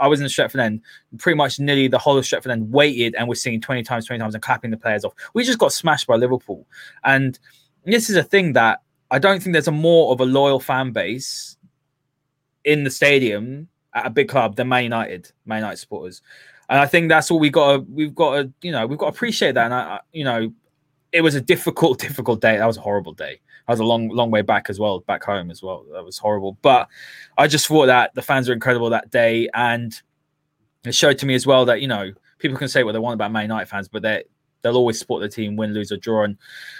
I was in the Stretford end, pretty much nearly the whole of Stretford end waited and we're singing 20 times, 20 times and clapping the players off. We just got smashed by Liverpool. And this is a thing that I don't think there's a more of a loyal fan base in the stadium at a big club than Man United, Man United supporters. And I think that's all we got. We've got to, you know, we've got to appreciate that. And I, you know, it was a difficult, difficult day. That was a horrible day. I was a long, long way back as well, back home as well. That was horrible. But I just thought that the fans were incredible that day, and it showed to me as well that you know people can say what they want about Man United fans, but they they'll always support the team, win, lose, or draw. And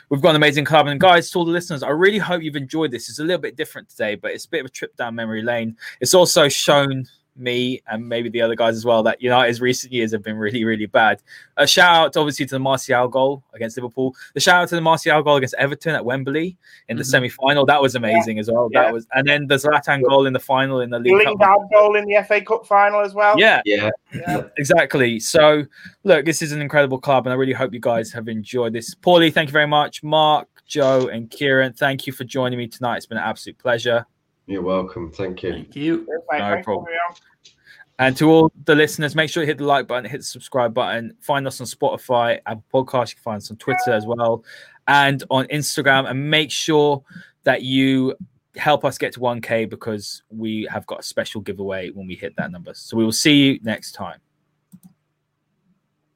we've got an amazing club. And guys, to all the listeners, I really hope you've enjoyed this. It's a little bit different today, but it's a bit of a trip down memory lane. It's also shown me and maybe the other guys as well that United's recent years have been really, really bad. A shout out obviously to the Martial goal against Liverpool. The shout out to the Martial goal against Everton at Wembley in the mm-hmm. semi final. That was amazing yeah. as well. Yeah. That was, and then the Zlatan goal in the final in the League Lingard goal in the FA Cup final as well. Yeah, yeah, yeah, exactly. So look, this is an incredible club, and I really hope you guys have enjoyed this. Pauly, thank you very much. Marc, Joe, and Ciaran, thank you for joining me tonight. It's been an absolute pleasure. You're welcome. Thank you. Thank you. No problem. And to all the listeners, make sure you hit the like button, hit the subscribe button. Find us on Spotify, Apple Podcast. You can find us on Twitter as well, and on Instagram. And make sure that you help us get to 1K because we have got a special giveaway when we hit that number. So we will see you next time.